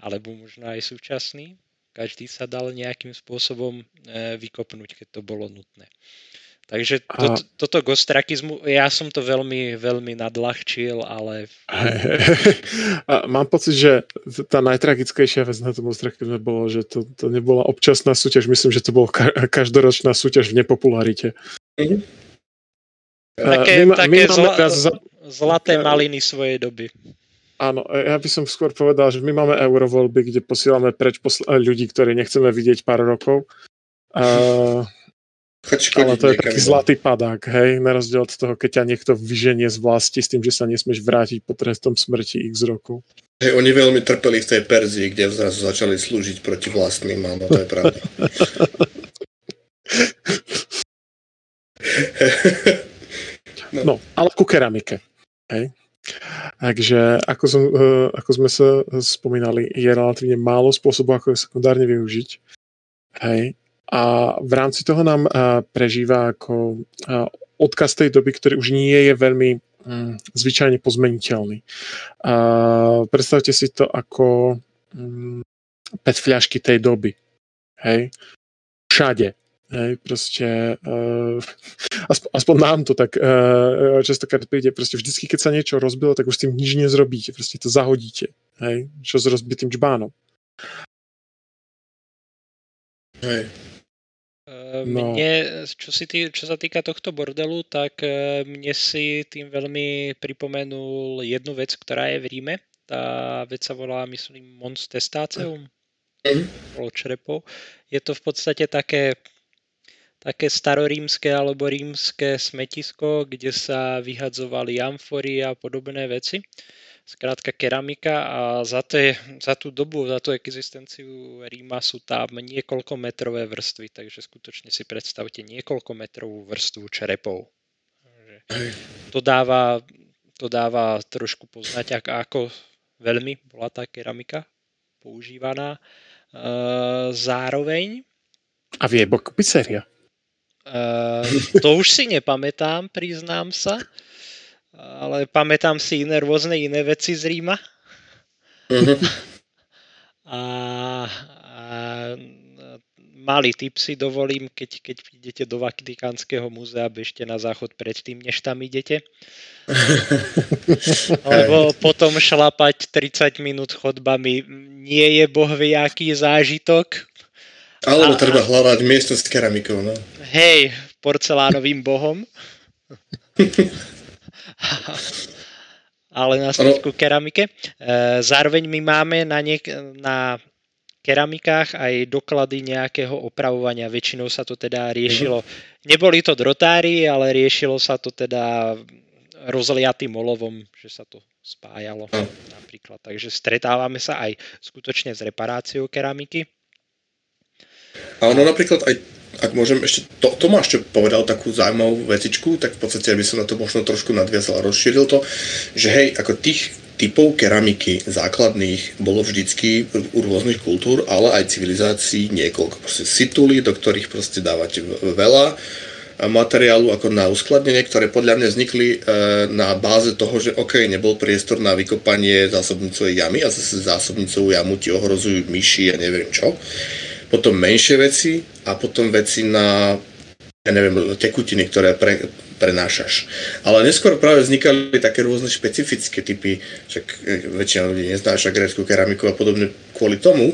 alebo možno aj súčasní. Každý sa dal nejakým spôsobom e, vykopnúť, keď to bolo nutné. Takže to, to, toto gostrakizmu, ja som to veľmi, veľmi nadľahčil, ale... A mám pocit, že tá najtragickejšia vec na tom gostrakizme bolo, že to, to nebola občasná súťaž, myslím, že to bola každoročná súťaž v nepopularite. Mm-hmm. Také, my, také my zla, za, Zlaté maliny svojej doby. Áno, ja by som skôr povedal, že my máme eurovoľby, kde posielame preč posl- ľudí, ktorí nechceme vidieť pár rokov. Uh, ale to je taký zlatý padák, hej, na rozdiel od toho, keď ťa niekto vyženie z vlasti s tým, že sa nesmieš vrátiť po trestom smrti x rokov. Hej, oni veľmi trpeli v tej Perzii, kde zrazu začali slúžiť proti vlastným, áno, to je pravda. no. no, ale ku keramike. Hej. Takže ako, som, uh, ako sme sa spomínali, je relatívne málo spôsobov, ako je sekundárne využiť. Hej. A v rámci toho nám uh, prežíva ako uh, odkaz tej doby, ktorý už nie je veľmi um, zvyčajne pozmeniteľný. Predstavte si to ako um, pet fľašky tej doby. Hej. Všade Hej, proste, uh, aspoň, aspoň nám to tak uh, častokrát príde, proste vždycky, keď sa niečo rozbilo, tak už s tým nič nezrobíte, proste to zahodíte, hej, čo s rozbitým čbánom. Hej. Uh, no. Mne, čo, si tý, čo sa týka tohto bordelu, tak mne si tým veľmi pripomenul jednu vec, ktorá je v Ríme. Tá vec sa volá, myslím, Mons Testaceum. Mm. Je to v podstate také také starorímske alebo rímske smetisko, kde sa vyhadzovali amfory a podobné veci. Skrátka keramika a za, te, za tú dobu, za tú existenciu Ríma sú tam niekoľko metrové vrstvy, takže skutočne si predstavte niekoľko metrovú vrstvu čerepov. To dáva, to dáva trošku poznať, ako veľmi bola tá keramika používaná. Zároveň a vie bok pizzeria. Uh, to už si nepamätám, priznám sa, ale pamätám si iné rôzne iné veci z Ríma. Uh-huh. a, a malý tip si dovolím, keď, keď idete do Vatikánskeho múzea, bežte na záchod predtým, než tam idete. Lebo potom šlapať 30 minút chodbami nie je bohviaký zážitok. Alebo a, treba hľadať miesto s keramikou, no. Hej, porcelánovým bohom. Ale na ku keramike. E, zároveň my máme na, niek- na keramikách aj doklady nejakého opravovania. Väčšinou sa to teda riešilo. Neboli to drotári, ale riešilo sa to teda rozliatým olovom, že sa to spájalo napríklad. Takže stretávame sa aj skutočne s reparáciou keramiky. A ono napríklad aj, ak môžem ešte, to, Tomáš čo povedal takú zaujímavú vecičku, tak v podstate by som na to možno trošku nadviazal a rozšíril to, že hej, ako tých typov keramiky základných bolo vždycky u rôznych kultúr, ale aj civilizácií niekoľko. Proste situly, do ktorých proste dávate veľa materiálu ako na uskladnenie, ktoré podľa mňa vznikli e, na báze toho, že OK, nebol priestor na vykopanie zásobnicovej jamy a zase zásobnicovú jamu ti ohrozujú myši a neviem čo potom menšie veci a potom veci na ja neviem, tekutiny, ktoré pre, prenášaš. Ale neskôr práve vznikali také rôzne špecifické typy, však e, väčšina ľudí neznáša grécku keramiku a podobne kvôli tomu.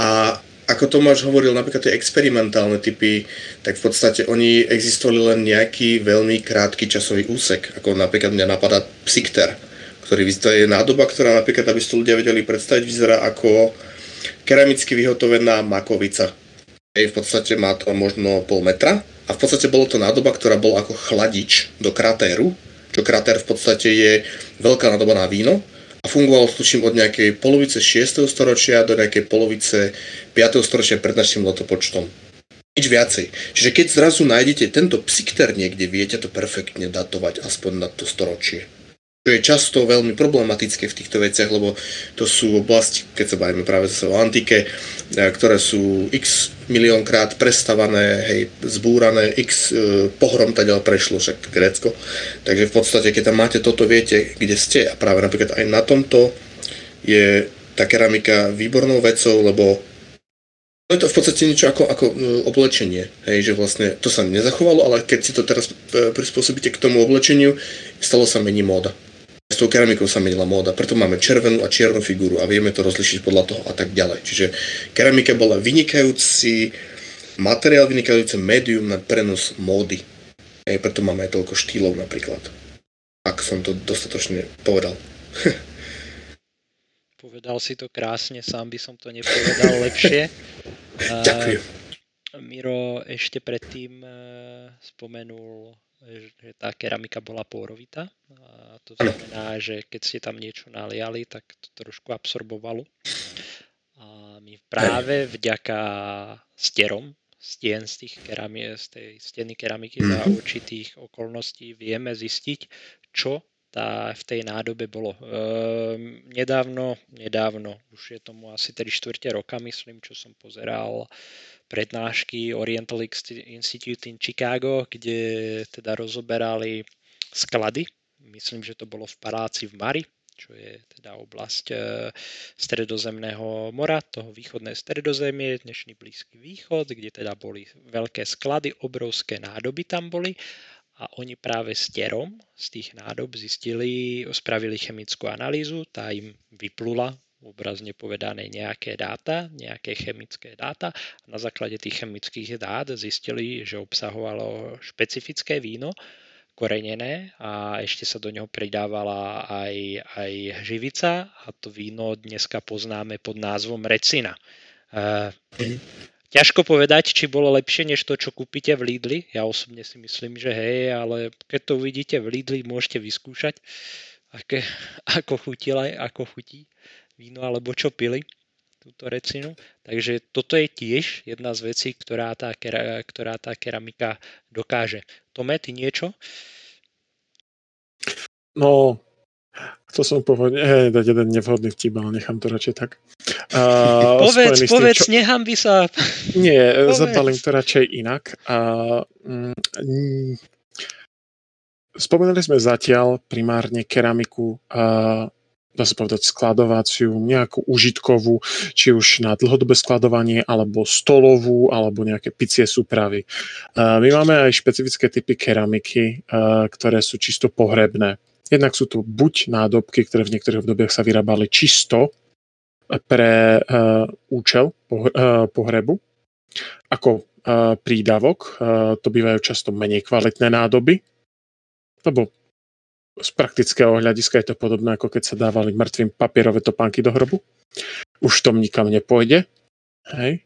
A ako Tomáš hovoril, napríklad tie experimentálne typy, tak v podstate oni existovali len nejaký veľmi krátky časový úsek. Ako napríklad mňa napadá Psikter, ktorý to je nádoba, ktorá napríklad, aby ste ľudia vedeli predstaviť, vyzerá ako keramicky vyhotovená makovica. Jej v podstate má to možno pol metra a v podstate bolo to nádoba, ktorá bola ako chladič do kratéru, čo kratér v podstate je veľká nádoba na víno a fungoval tuším od nejakej polovice 6. storočia do nejakej polovice 5. storočia pred našim letopočtom. Nič viacej. Čiže keď zrazu nájdete tento psikter niekde, viete to perfektne datovať aspoň na to storočie čo je často veľmi problematické v týchto veciach, lebo to sú oblasti, keď sa bavíme práve zase o antike, e, ktoré sú x miliónkrát prestavané, hej, zbúrané, x e, pohrom teda prešlo však Grécko. Takže v podstate, keď tam máte toto, viete, kde ste a práve napríklad aj na tomto je tá keramika výbornou vecou, lebo to je to v podstate niečo ako, ako e, oblečenie, hej, že vlastne to sa nezachovalo, ale keď si to teraz prispôsobíte k tomu oblečeniu, stalo sa mení móda. S tou keramikou sa menila móda, preto máme červenú a čiernu figúru a vieme to rozlišiť podľa toho a tak ďalej. Čiže keramika bola vynikajúci materiál, vynikajúce médium na prenos módy. Aj preto máme aj toľko štýlov napríklad. Ak som to dostatočne povedal. Povedal si to krásne, sám by som to nepovedal lepšie. Ďakujem. Miro ešte predtým eh, spomenul že tá keramika bola pôrovitá. A to znamená, že keď ste tam niečo naliali, tak to trošku absorbovalo. A my práve vďaka stierom stien z, tých keramie, z tej steny keramiky mm-hmm. za mhm. určitých okolností vieme zistiť, čo tá, v tej nádobe bolo. Ehm, nedávno, nedávno, už je tomu asi 3 čtvrte roka, myslím, čo som pozeral prednášky Oriental Institute in Chicago, kde teda rozoberali sklady. Myslím, že to bolo v paláci v Mari, čo je teda oblasť e, stredozemného mora, toho východné stredozemie, dnešný Blízky východ, kde teda boli veľké sklady, obrovské nádoby tam boli a oni práve s terom z tých nádob zistili, spravili chemickú analýzu, tá im vyplula obrazne povedané nejaké dáta, nejaké chemické dáta. Na základe tých chemických dát zistili, že obsahovalo špecifické víno, korenené a ešte sa do neho pridávala aj, aj živica a to víno dneska poznáme pod názvom recina. Uh, ťažko povedať, či bolo lepšie než to, čo kúpite v Lidli. Ja osobne si myslím, že hej, ale keď to uvidíte v Lidli, môžete vyskúšať, aké, ako chutila, ako chutí víno alebo čo pili túto recinu. Takže toto je tiež jedna z vecí, ktorá tá, ktorá tá keramika dokáže. Tome, ty niečo? No, chcel som povedať, eh, dať jeden nevhodný vtip, ale nechám to radšej tak. Uh, povedz, povedz, čo... nechám by sa. Nie, povedz. zabalím to radšej inak. Uh, mm, spomenuli sme zatiaľ primárne keramiku uh, dá sa povedať, skladovaciu, nejakú užitkovú, či už na dlhodobé skladovanie, alebo stolovú, alebo nejaké picie súpravy. My máme aj špecifické typy keramiky, ktoré sú čisto pohrebné. Jednak sú to buď nádobky, ktoré v niektorých obdobiach sa vyrábali čisto pre účel pohrebu, ako prídavok. To bývajú často menej kvalitné nádoby, lebo z praktického hľadiska je to podobné, ako keď sa dávali mŕtvým papierové topánky do hrobu. Už tom nikam nepôjde. Hej.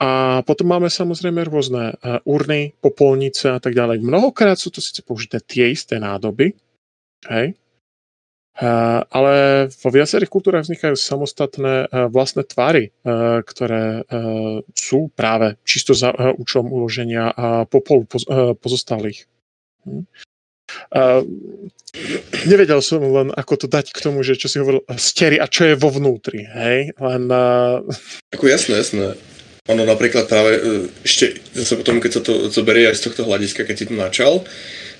A potom máme samozrejme rôzne uh, urny, popolnice a tak ďalej. Mnohokrát sú to síce použité tie isté nádoby, hej, ale vo viacerých kultúrach vznikajú samostatné vlastné tvary, ktoré sú práve čisto za účelom uloženia popolu poz, pozostalých. Hm. Nevedel som len, ako to dať k tomu, že čo si hovoril, stery a čo je vo vnútri, hej? Len... Ako jasné, jasné. Ono napríklad práve e, ešte zase potom, keď sa to zoberie aj z tohto hľadiska, keď si to načal,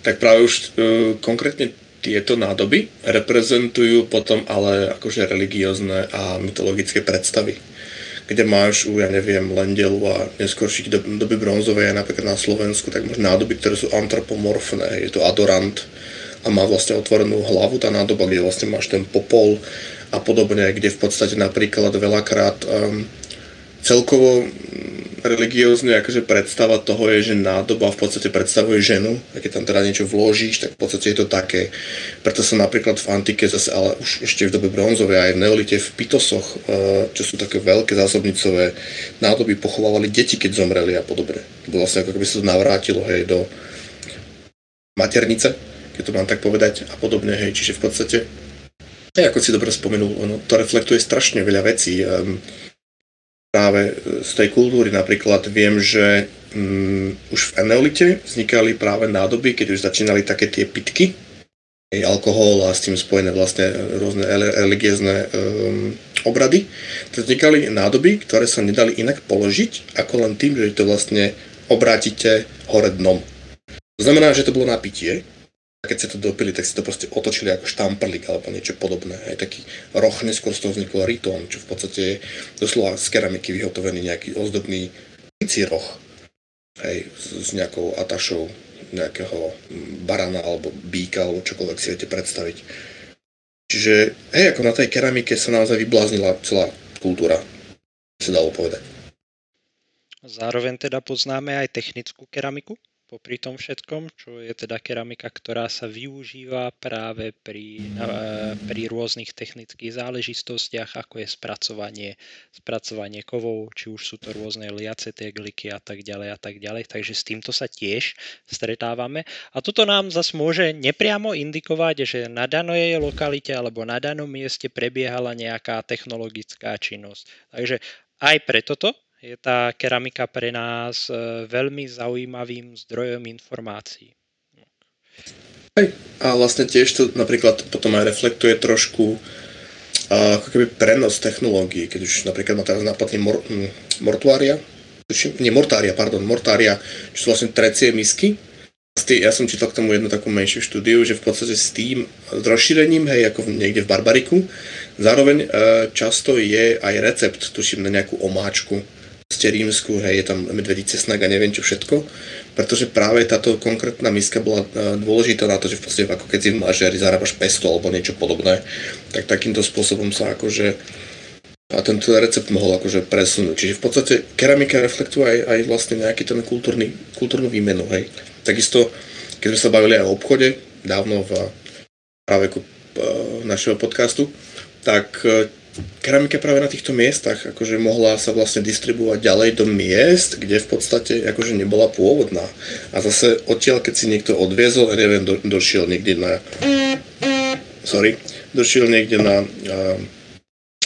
tak práve už uh, konkrétne tieto nádoby reprezentujú potom ale akože religiózne a mytologické predstavy kde máš u, ja neviem, Lendelu a neskôrších dob, doby bronzovej, napríklad na Slovensku, tak máš nádoby, ktoré sú antropomorfné. Je to adorant a má vlastne otvorenú hlavu tá nádoba, kde vlastne máš ten popol a podobne, kde v podstate napríklad veľakrát um, celkovo religiózne akože predstava toho je, že nádoba v podstate predstavuje ženu a keď tam teda niečo vložíš, tak v podstate je to také. Preto sa napríklad v antike zase, ale už ešte v dobe bronzovej aj v neolite v pitosoch, e, čo sú také veľké zásobnicové nádoby, pochovávali deti, keď zomreli a podobne. To vlastne ako keby sa to navrátilo hej, do maternice, keď to mám tak povedať a podobne, hej, čiže v podstate Hej, ako si dobre spomenul, ono to reflektuje strašne veľa vecí. Um, práve z tej kultúry. Napríklad viem, že um, už v Eneolite vznikali práve nádoby, keď už začínali také tie pitky, alkohol a s tým spojené vlastne rôzne religiózne um, obrady, tak vznikali nádoby, ktoré sa nedali inak položiť, ako len tým, že to vlastne obrátite hore dnom. To znamená, že to bolo napitie, keď sa to dopili, tak si to proste otočili ako štamprlik alebo niečo podobné. Aj taký roh, neskôr z toho vznikol ritón, čo v podstate je doslova z keramiky vyhotovený nejaký ozdobný roh. Hej, s, s nejakou atašou nejakého barana alebo býka alebo čokoľvek si viete predstaviť. Čiže, hej, ako na tej keramike sa naozaj vybláznila celá kultúra, sa dalo povedať. Zároveň teda poznáme aj technickú keramiku? Popri tom všetkom, čo je teda keramika, ktorá sa využíva práve pri, pri rôznych technických záležitostiach, ako je spracovanie, spracovanie kovov, či už sú to rôzne liace tegliky a tak ďalej a tak ďalej. Takže s týmto sa tiež stretávame. A toto nám zase môže nepriamo indikovať, že na danej lokalite alebo na danom mieste prebiehala nejaká technologická činnosť. Takže aj pre toto je tá keramika pre nás e, veľmi zaujímavým zdrojom informácií. Hej, a vlastne tiež to napríklad potom aj reflektuje trošku ako keby prenos technológií, keď už napríklad ma teraz napadne mor, mortuária, nie mortária, pardon, mortária, čo sú vlastne trecie misky. Ja som čítal k tomu jednu takú menšiu štúdiu, že v podstate s tým s rozšírením, hej, ako niekde v Barbariku, zároveň e, často je aj recept, tuším, na nejakú omáčku, ste rímsku, hej, je tam medvedí cesnak a neviem čo všetko, pretože práve táto konkrétna miska bola e, dôležitá na to, že v podstate ako keď si v mažiari zarábaš pesto alebo niečo podobné, tak takýmto spôsobom sa akože a tento recept mohol akože presunúť. Čiže v podstate keramika reflektuje aj, aj vlastne nejaký ten kultúrny, kultúrnu výmenu. Hej. Takisto, keď sme sa bavili aj o obchode, dávno v práveku e, našeho podcastu, tak e, keramika práve na týchto miestach akože mohla sa vlastne distribuovať ďalej do miest, kde v podstate akože nebola pôvodná. A zase odtiaľ, keď si niekto odviezol, neviem, do, došiel niekde na sorry, došiel niekde na uh,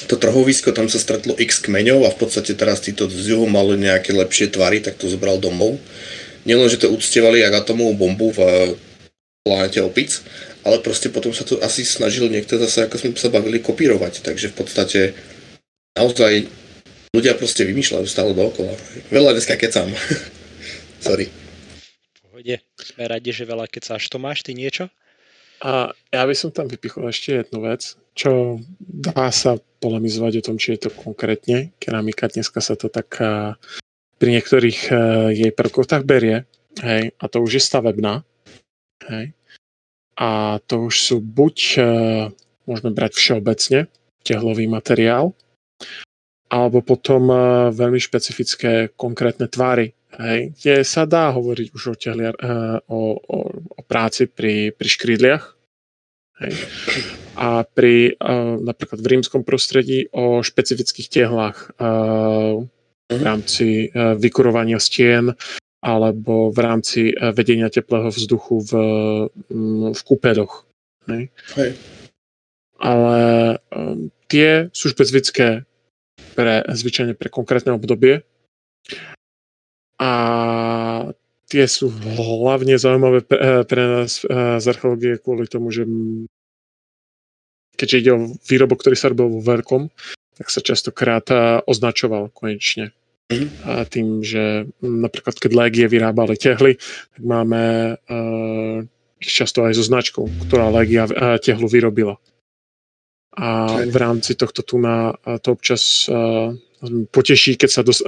to trhovisko, tam sa stretlo x kmeňov a v podstate teraz títo z juhu mali nejaké lepšie tvary, tak to zobral domov. Nielen, že to uctievali jak atomovú bombu v planete opic, ale proste potom sa to asi snažil niekto zase, ako sme sa bavili, kopírovať. Takže v podstate naozaj ľudia proste vymýšľajú stále dookola. Veľa dneska kecam. Sorry. Pohode. Sme radi, že veľa kecáš. Tomáš, ty niečo? A ja by som tam vypichol ešte jednu vec, čo dá sa polemizovať o tom, či je to konkrétne keramika. Dneska sa to tak pri niektorých jej prvkoch tak berie, hej, a to už je stavebná, hej. A to už sú buď, môžeme brať všeobecne, tehlový materiál, alebo potom veľmi špecifické konkrétne tvary, hej, kde sa dá hovoriť už o, tehliar, o, o, o práci pri, pri škrídliach, hej. A pri napríklad v rímskom prostredí o špecifických tehlách v rámci vykurovania stien alebo v rámci vedenia teplého vzduchu v, v kúpedoch. Hej. Hej. Ale um, tie sú špecifické pre, zvyčajne pre konkrétne obdobie a tie sú hlavne zaujímavé pre, pre nás z archeológie kvôli tomu, že keďže ide o výrobok, ktorý sa robil vo veľkom, tak sa častokrát označoval konečne. A tým, že napríklad keď Legie vyrábali tehly, tak máme uh, často aj so značkou, ktorá Legia uh, tehlu vyrobila. A v rámci tohto tu na to občas uh, poteší, keď sa dos,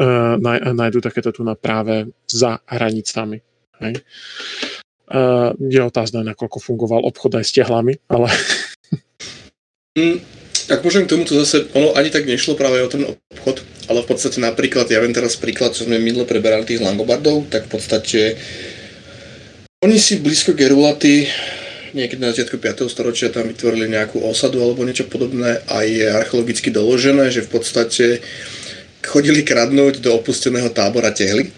nájdú takéto tu na práve za hranicami. Hej. Je otázne, nakoľko fungoval obchod aj s tehlami, ale Tak môžem k tomuto zase, ono ani tak nešlo práve o ten obchod, ale v podstate napríklad, ja viem teraz príklad, čo sme minule preberali tých Langobardov, tak v podstate oni si blízko Gerulaty niekedy na začiatku 5. storočia tam vytvorili nejakú osadu alebo niečo podobné a je archeologicky doložené, že v podstate chodili kradnúť do opusteného tábora tehly,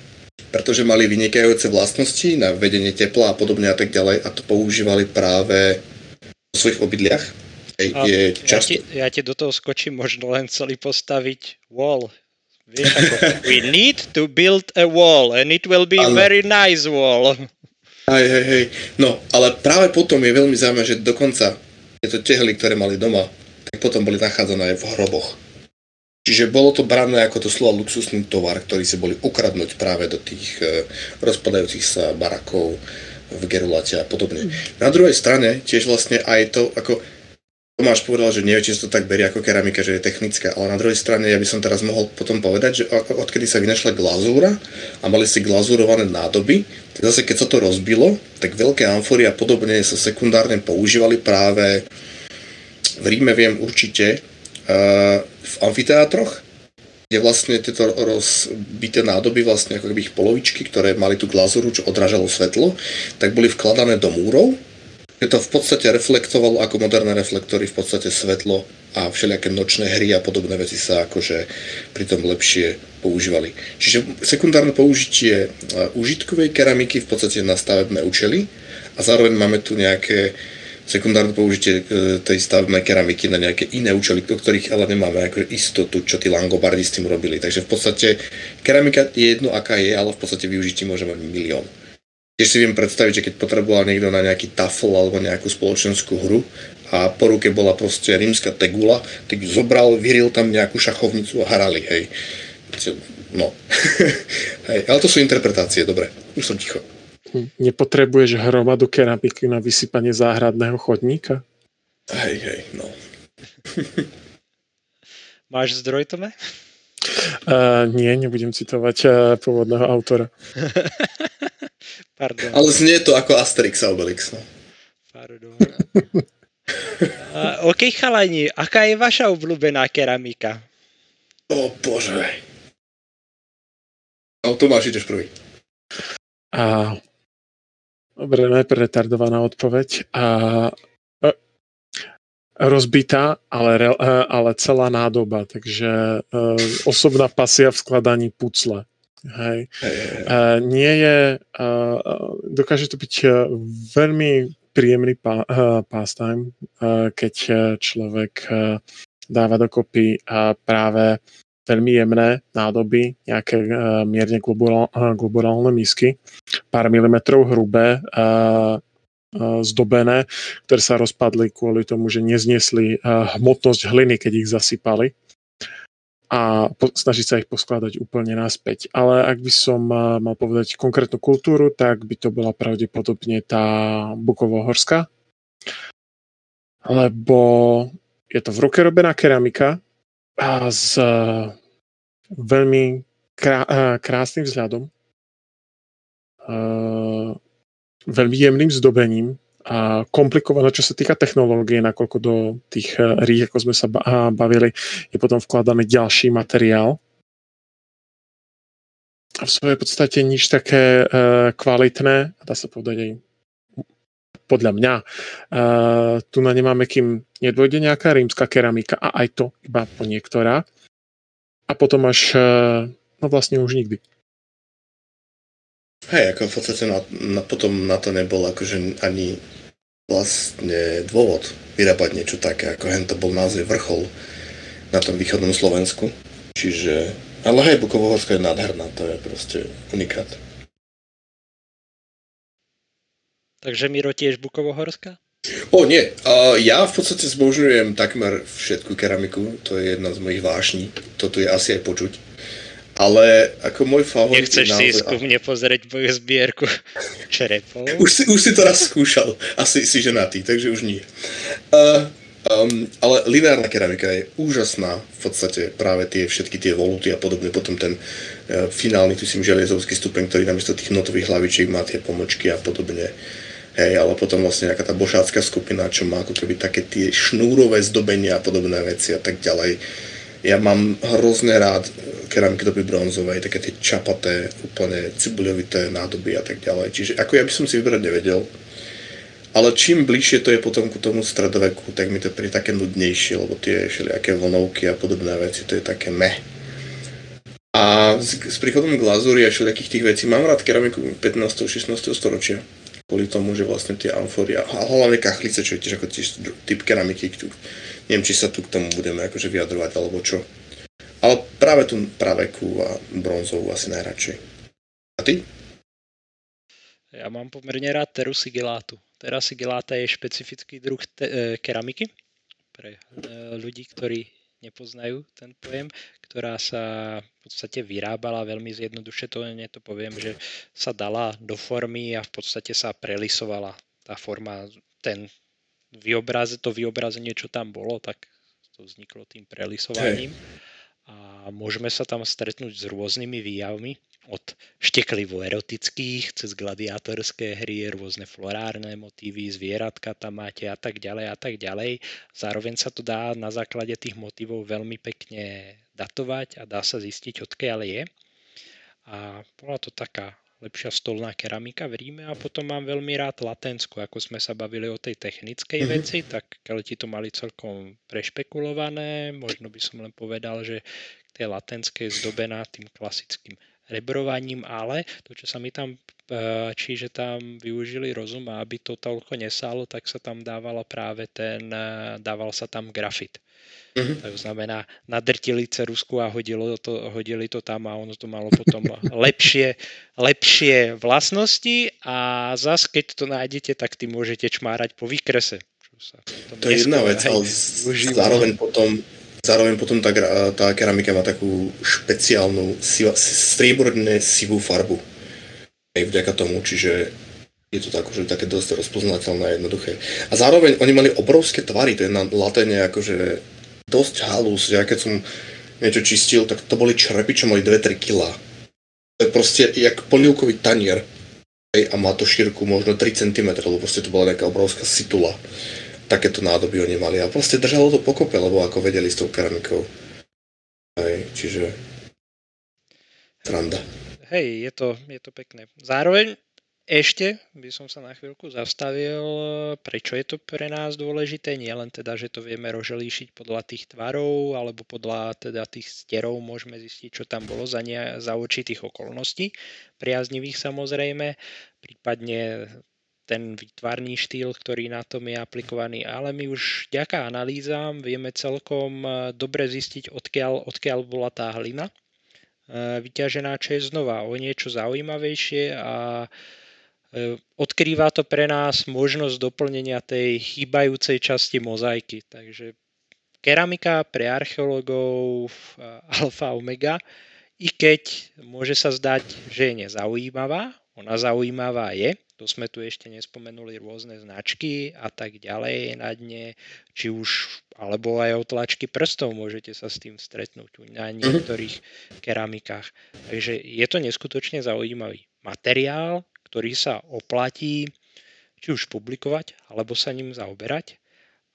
pretože mali vynikajúce vlastnosti na vedenie tepla a podobne a tak ďalej a to používali práve vo svojich obydliach je často... Ja ti, ja ti do toho skočím možno len celý postaviť wall. Vieš, ako, we need to build a wall and it will be a very nice wall. Hej, hej, hej. No, ale práve potom je veľmi zaujímavé, že dokonca tieto tehly, ktoré mali doma, tak potom boli nachádzané aj v hroboch. Čiže bolo to brané ako to slovo luxusný tovar, ktorý si boli ukradnúť práve do tých e, rozpadajúcich sa barakov v Gerulate a podobne. Mm. Na druhej strane tiež vlastne aj to, ako Tomáš povedal, že nevie, či to tak berie ako keramika, že je technická, ale na druhej strane ja by som teraz mohol potom povedať, že odkedy sa vynašla glazúra a mali si glazúrované nádoby, zase keď sa to rozbilo, tak veľké amfory a podobne sa sekundárne používali práve v Ríme viem určite uh, v amfiteátroch, kde vlastne tieto rozbité nádoby, vlastne ako keby ich polovičky, ktoré mali tú glazúru, čo odrážalo svetlo, tak boli vkladané do múrov že to v podstate reflektovalo ako moderné reflektory, v podstate svetlo a všelijaké nočné hry a podobné veci sa akože pritom lepšie používali. Čiže sekundárne použitie e, užitkovej keramiky v podstate na stavebné účely a zároveň máme tu nejaké sekundárne použitie e, tej stavebnej keramiky na nejaké iné účely, o ktorých ale nemáme ako istotu, čo tí Langobardi s tým robili. Takže v podstate keramika je jedno, aká je, ale v podstate využití môžeme mať milión. Tiež si viem predstaviť, že keď potreboval niekto na nejaký tafel alebo nejakú spoločenskú hru a po ruke bola proste rímska tegula, tak ju zobral, vyril tam nejakú šachovnicu a hrali, hej. No. hej, ale to sú interpretácie, dobre, už som ticho. Nepotrebuješ hromadu keramiky na vysypanie záhradného chodníka? Hej, hej, no. Máš zdroj, Tome? Uh, nie, nebudem citovať uh, pôvodného autora. Pardon. Ale znie to ako Asterix a Obelix. No. Pardon. uh, OK, chalani, aká je vaša obľúbená keramika? O bože. No Tomáš, ideš prvý. A... Dobre, najprv retardovaná odpoveď. A... e, Rozbitá, ale, re- e, ale celá nádoba, takže uh, osobná pasia v skladaní pucle. Hej. Hej, hej. Uh, nie je, uh, dokáže to byť uh, veľmi príjemný pá, uh, pastime, uh, keď človek dáva dokopy práve veľmi jemné nádoby, nejaké mierne globulál, globulálne misky, pár milimetrov hrubé, zdobené, ktoré sa rozpadli kvôli tomu, že nezniesli uh, hmotnosť hliny, keď ich zasypali a po, snažiť sa ich poskladať úplne naspäť. Ale ak by som mal povedať konkrétnu kultúru, tak by to bola pravdepodobne tá Bukovohorská. Lebo je to v ruke robená keramika a s veľmi krá, krásnym vzhľadom, veľmi jemným zdobením a komplikované, čo sa týka technológie, nakoľko do tých eh, rých, ako sme sa ba- bavili, je potom vkladaný ďalší materiál. A v svojej podstate nič také uh, kvalitné, dá sa povedať aj podľa mňa, uh, tu na nemáme, kým nedôjde nejaká rímska keramika a aj to iba po niektorá. A potom až, no vlastne už nikdy. Hej, ako v podstate na, na, potom na to nebol akože ani vlastne dôvod vyrábať niečo také, ako hen to bol naozaj vrchol na tom východnom Slovensku. Čiže, ale hej, Bukovohorská je nádherná, to je proste unikát. Takže Miro tiež Bukovohorská? O nie, uh, ja v podstate zbožňujem takmer všetku keramiku, to je jedna z mojich vášní, toto je asi aj počuť. Ale ako môj favorit... Nechceš si naozaj- skúmne pozrieť moju zbierku čerepov? Už si, už si to raz skúšal, asi si ženatý, takže už nie. Uh, um, ale lineárna keramika je úžasná, v podstate práve tie všetky tie voluty a podobne, potom ten uh, finálny, tuším, želiezovský stupeň, ktorý namiesto tých notových hlavičiek má tie pomočky a podobne. Hej, ale potom vlastne nejaká tá bošácká skupina, čo má ako keby také tie šnúrové zdobenia a podobné veci a tak ďalej. Ja mám hrozne rád keramiky doby bronzovej, také tie čapaté, úplne cibuľovité nádoby a tak ďalej. Čiže ako ja by som si vybrať nevedel. Ale čím bližšie to je potom ku tomu stredoveku, tak mi to príde také nudnejšie, lebo tie všelijaké vlnovky a podobné veci, to je také meh. A s, s príchodom glazúry a všelijakých tých vecí mám rád keramiku 15. 16. storočia. Kvôli tomu, že vlastne tie amfory a hlavne kachlice, čo je tiež ako tiež typ keramiky, neviem, či sa tu k tomu budeme akože vyjadrovať alebo čo. Ale práve tú praveku a bronzovú asi najradšej. A ty? Ja mám pomerne rád teru sigilátu. Tera sigiláta je špecifický druh te- e, keramiky pre e, ľudí, ktorí nepoznajú ten pojem, ktorá sa v podstate vyrábala veľmi zjednoduše, to to poviem, že sa dala do formy a v podstate sa prelisovala tá forma, ten vyobraze, to vyobrazenie, čo tam bolo, tak to vzniklo tým prelisovaním. A môžeme sa tam stretnúť s rôznymi výjavmi, od šteklivo erotických, cez gladiátorské hry, rôzne florárne motívy, zvieratka tam máte a tak ďalej a tak ďalej. Zároveň sa to dá na základe tých motivov veľmi pekne datovať a dá sa zistiť, odkiaľ je. A bola to taká lepšia stolná keramika v Ríme a potom mám veľmi rád Latensko, ako sme sa bavili o tej technickej Mhm. veci, tak Kelti to mali celkom prešpekulované, možno by som len povedal, že tej latenskej je zdobená tým klasickým rebrovaním, ale to, čo sa mi tam páči, že tam využili rozum a aby to toľko nesálo, tak sa tam dávalo práve ten, dával sa tam grafit. Mhm. To znamená, nadrtili cerusku a hodilo to, hodili to tam a ono to malo potom lepšie, lepšie vlastnosti a zas, keď to nájdete, tak tým môžete čmárať po výkrese. Sa To je jedna vec, ale zároveň potom, zároveň potom tá, tá keramika má takú špeciálnu siva, strieborne sivú farbu. Aj vďaka tomu, čiže je to tak, že také dosť rozpoznateľné a jednoduché. A zároveň oni mali obrovské tvary, to je na latene akože dosť halus, ja keď som niečo čistil, tak to boli črepy, čo mali 2-3 kg. To je proste jak polievkový tanier. A má to šírku možno 3 cm, lebo proste to bola nejaká obrovská situla takéto nádoby oni mali a proste držalo to pokope, lebo ako vedeli s tou keramikou. Hej, čiže sranda. Hej, je to, je to pekné. Zároveň ešte by som sa na chvíľku zastavil, prečo je to pre nás dôležité, nie len teda, že to vieme rozlíšiť podľa tých tvarov alebo podľa teda tých stierov môžeme zistiť, čo tam bolo za, ne, za určitých okolností, priaznivých samozrejme, prípadne ten výtvarný štýl, ktorý na tom je aplikovaný, ale my už ďaká analýzám vieme celkom dobre zistiť, odkiaľ, odkiaľ bola tá hlina e, vyťažená, čo je znova o niečo zaujímavejšie a E, odkrýva to pre nás možnosť doplnenia tej chýbajúcej časti mozaiky. Takže keramika pre archeológov alfa omega, i keď môže sa zdať, že je nezaujímavá, ona zaujímavá je, to sme tu ešte nespomenuli rôzne značky a tak ďalej na dne, či už, alebo aj o tlačky prstov môžete sa s tým stretnúť na mhm. niektorých keramikách. Takže je to neskutočne zaujímavý materiál, ktorý sa oplatí či už publikovať, alebo sa ním zaoberať.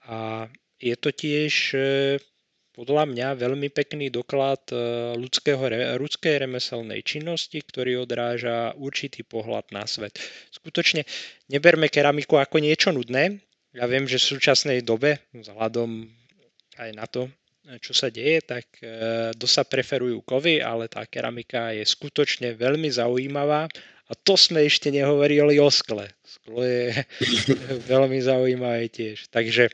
A je to tiež e, podľa mňa veľmi pekný doklad e, ľudského, ľudskej remeselnej činnosti, ktorý odráža určitý pohľad na svet. Skutočne neberme keramiku ako niečo nudné. Ja viem, že v súčasnej dobe, vzhľadom aj na to, čo sa deje, tak e, dosa preferujú kovy, ale tá keramika je skutočne veľmi zaujímavá a to sme ešte nehovorili o skle. Sklo je veľmi zaujímavé tiež. Takže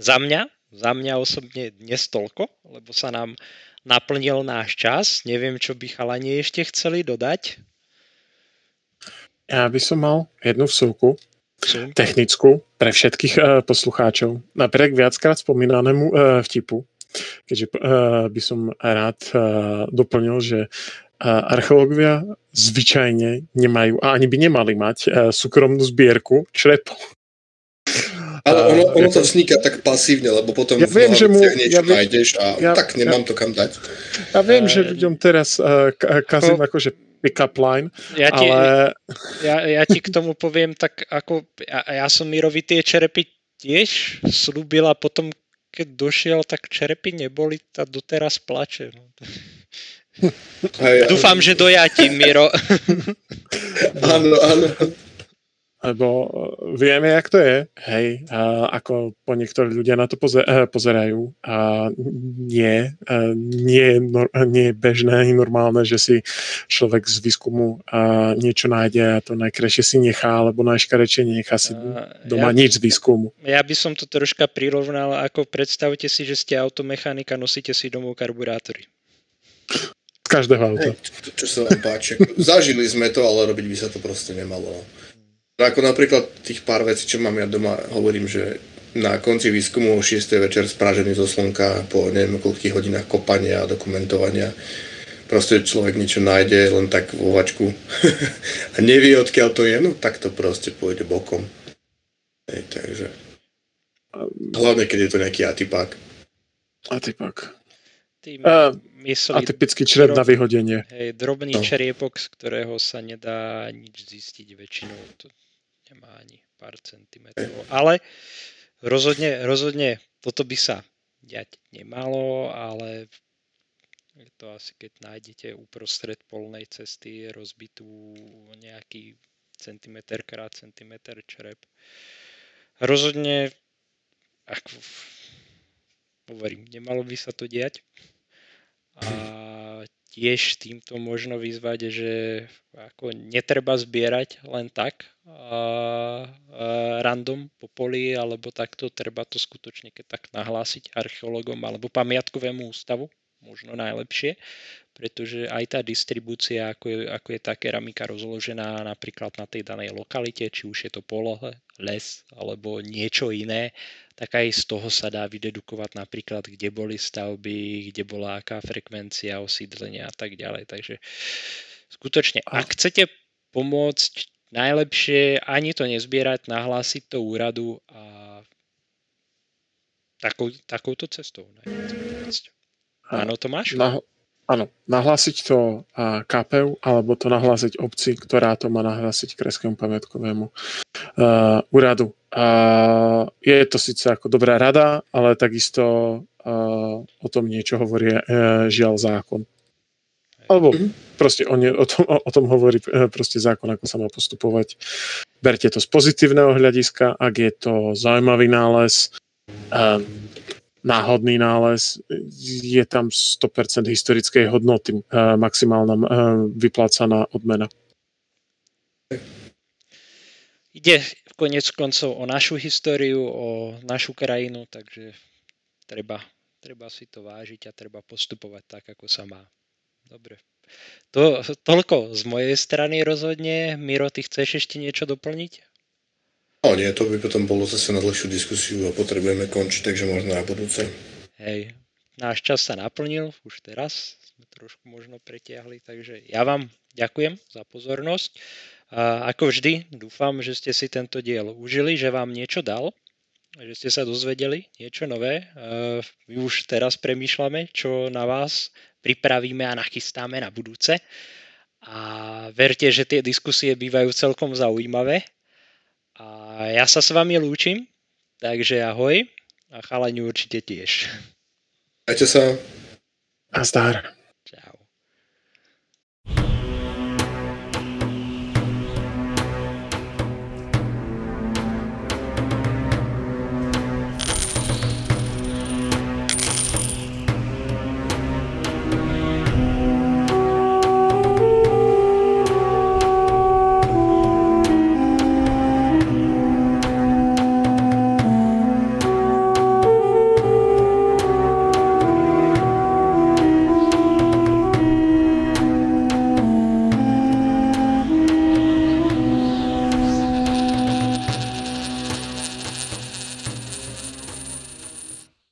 za mňa, za mňa osobne dnes toľko, lebo sa nám naplnil náš čas. Neviem, čo by chalani ešte chceli dodať. Ja by som mal jednu vsúku, technickú pre všetkých uh, poslucháčov. Napriek viackrát spomínanému uh, vtipu, keďže uh, by som rád uh, doplnil, že archeológovia zvyčajne nemajú a ani by nemali mať e, súkromnú zbierku črepov. Ale ono, ono to vzniká tak pasívne, lebo potom ja viem, že mu, niečo ja viem, nájdeš a ja, tak nemám ja, to kam dať. Ja viem, že ľuďom teraz uh, kazím no, akože pick-up line, ja ti, ale... Ja, ja ti k tomu poviem tak, ako ja, ja som Mirovi tie čerepy tiež slúbil a potom, keď došiel, tak čerepy neboli a doteraz plače. No. Hej, Dúfam, že dojatím, Miro. áno, áno. Lebo e, vieme, jak to je, hej, a ako po niektorí ľudia na to poze- e, pozerajú a nie, a nie, no, nie je bežné ani normálne, že si človek z výskumu a niečo nájde a to najkrajšie si nechá, alebo najškarečie nechá si doma ja, nič z výskumu. Ja by som to troška prirovnal, ako predstavte si, že ste automechanika, nosíte si domov karburátory každého auta. Hey, čo, čo sa vám páči. Zažili sme to, ale robiť by sa to proste nemalo. Ako napríklad tých pár vecí, čo mám ja doma, hovorím, že na konci výskumu o 6. večer sprážený zo slnka po neviem koľkých hodinách kopania a dokumentovania proste človek niečo nájde len tak vo vačku a nevie odkiaľ to je, no tak to proste pôjde bokom. Hej, takže hlavne keď je to nejaký atipák. Atipák. Tým uh. Atypický črep na vyhodenie. Hej, drobný no. čeriepok, z ktorého sa nedá nič zistiť väčšinou. To nemá ani pár centimetrov. Ale rozhodne, rozhodne toto by sa diať nemalo, ale je to asi keď nájdete uprostred polnej cesty rozbitú nejaký centimetr krát centimetr črep. Rozhodne ako hovorím, nemalo by sa to diať. A tiež týmto možno vyzvať, že ako netreba zbierať len tak a, a random po poli, alebo takto treba to skutočne keď tak nahlásiť archeologom alebo pamiatkovému ústavu, možno najlepšie, pretože aj tá distribúcia, ako je, ako je tá keramika rozložená napríklad na tej danej lokalite, či už je to polohe, les alebo niečo iné, tak aj z toho sa dá vydedukovať napríklad, kde boli stavby, kde bola aká frekvencia osídlenia a tak ďalej. Takže skutočne, ak chcete pomôcť, najlepšie ani to nezbierať, nahlásiť to úradu a takou, takouto cestou. Áno, Tomáš? Na, Áno, nahlásiť to a, KPU, alebo to nahlásiť obci, ktorá to má nahlásiť Kreskému pamiatkovému uh, úradu. Uh, je to síce ako dobrá rada, ale takisto uh, o tom niečo hovorí uh, žiaľ zákon. Alebo mm-hmm. proste o, ne, o, tom, o, o tom hovorí proste zákon, ako sa má postupovať. Berte to z pozitívneho hľadiska, ak je to zaujímavý nález, um, náhodný nález, je tam 100% historickej hodnoty uh, maximálna uh, vyplácaná odmena. Ide konec koncov o našu históriu, o našu krajinu, takže treba, treba si to vážiť a treba postupovať tak, ako sa má. Dobre. To, toľko z mojej strany rozhodne. Miro, ty chceš ešte niečo doplniť? No nie, to by potom bolo zase na dlhšiu diskusiu a potrebujeme končiť, takže možno na budúce. Hej, náš čas sa naplnil už teraz, sme trošku možno pretiahli, takže ja vám ďakujem za pozornosť. A ako vždy, dúfam, že ste si tento diel užili, že vám niečo dal, že ste sa dozvedeli niečo nové. My už teraz premýšľame, čo na vás pripravíme a nachystáme na budúce. A verte, že tie diskusie bývajú celkom zaujímavé a ja sa s vami lúčim, takže ahoj a chalani určite tiež. Majte sa. A zdar.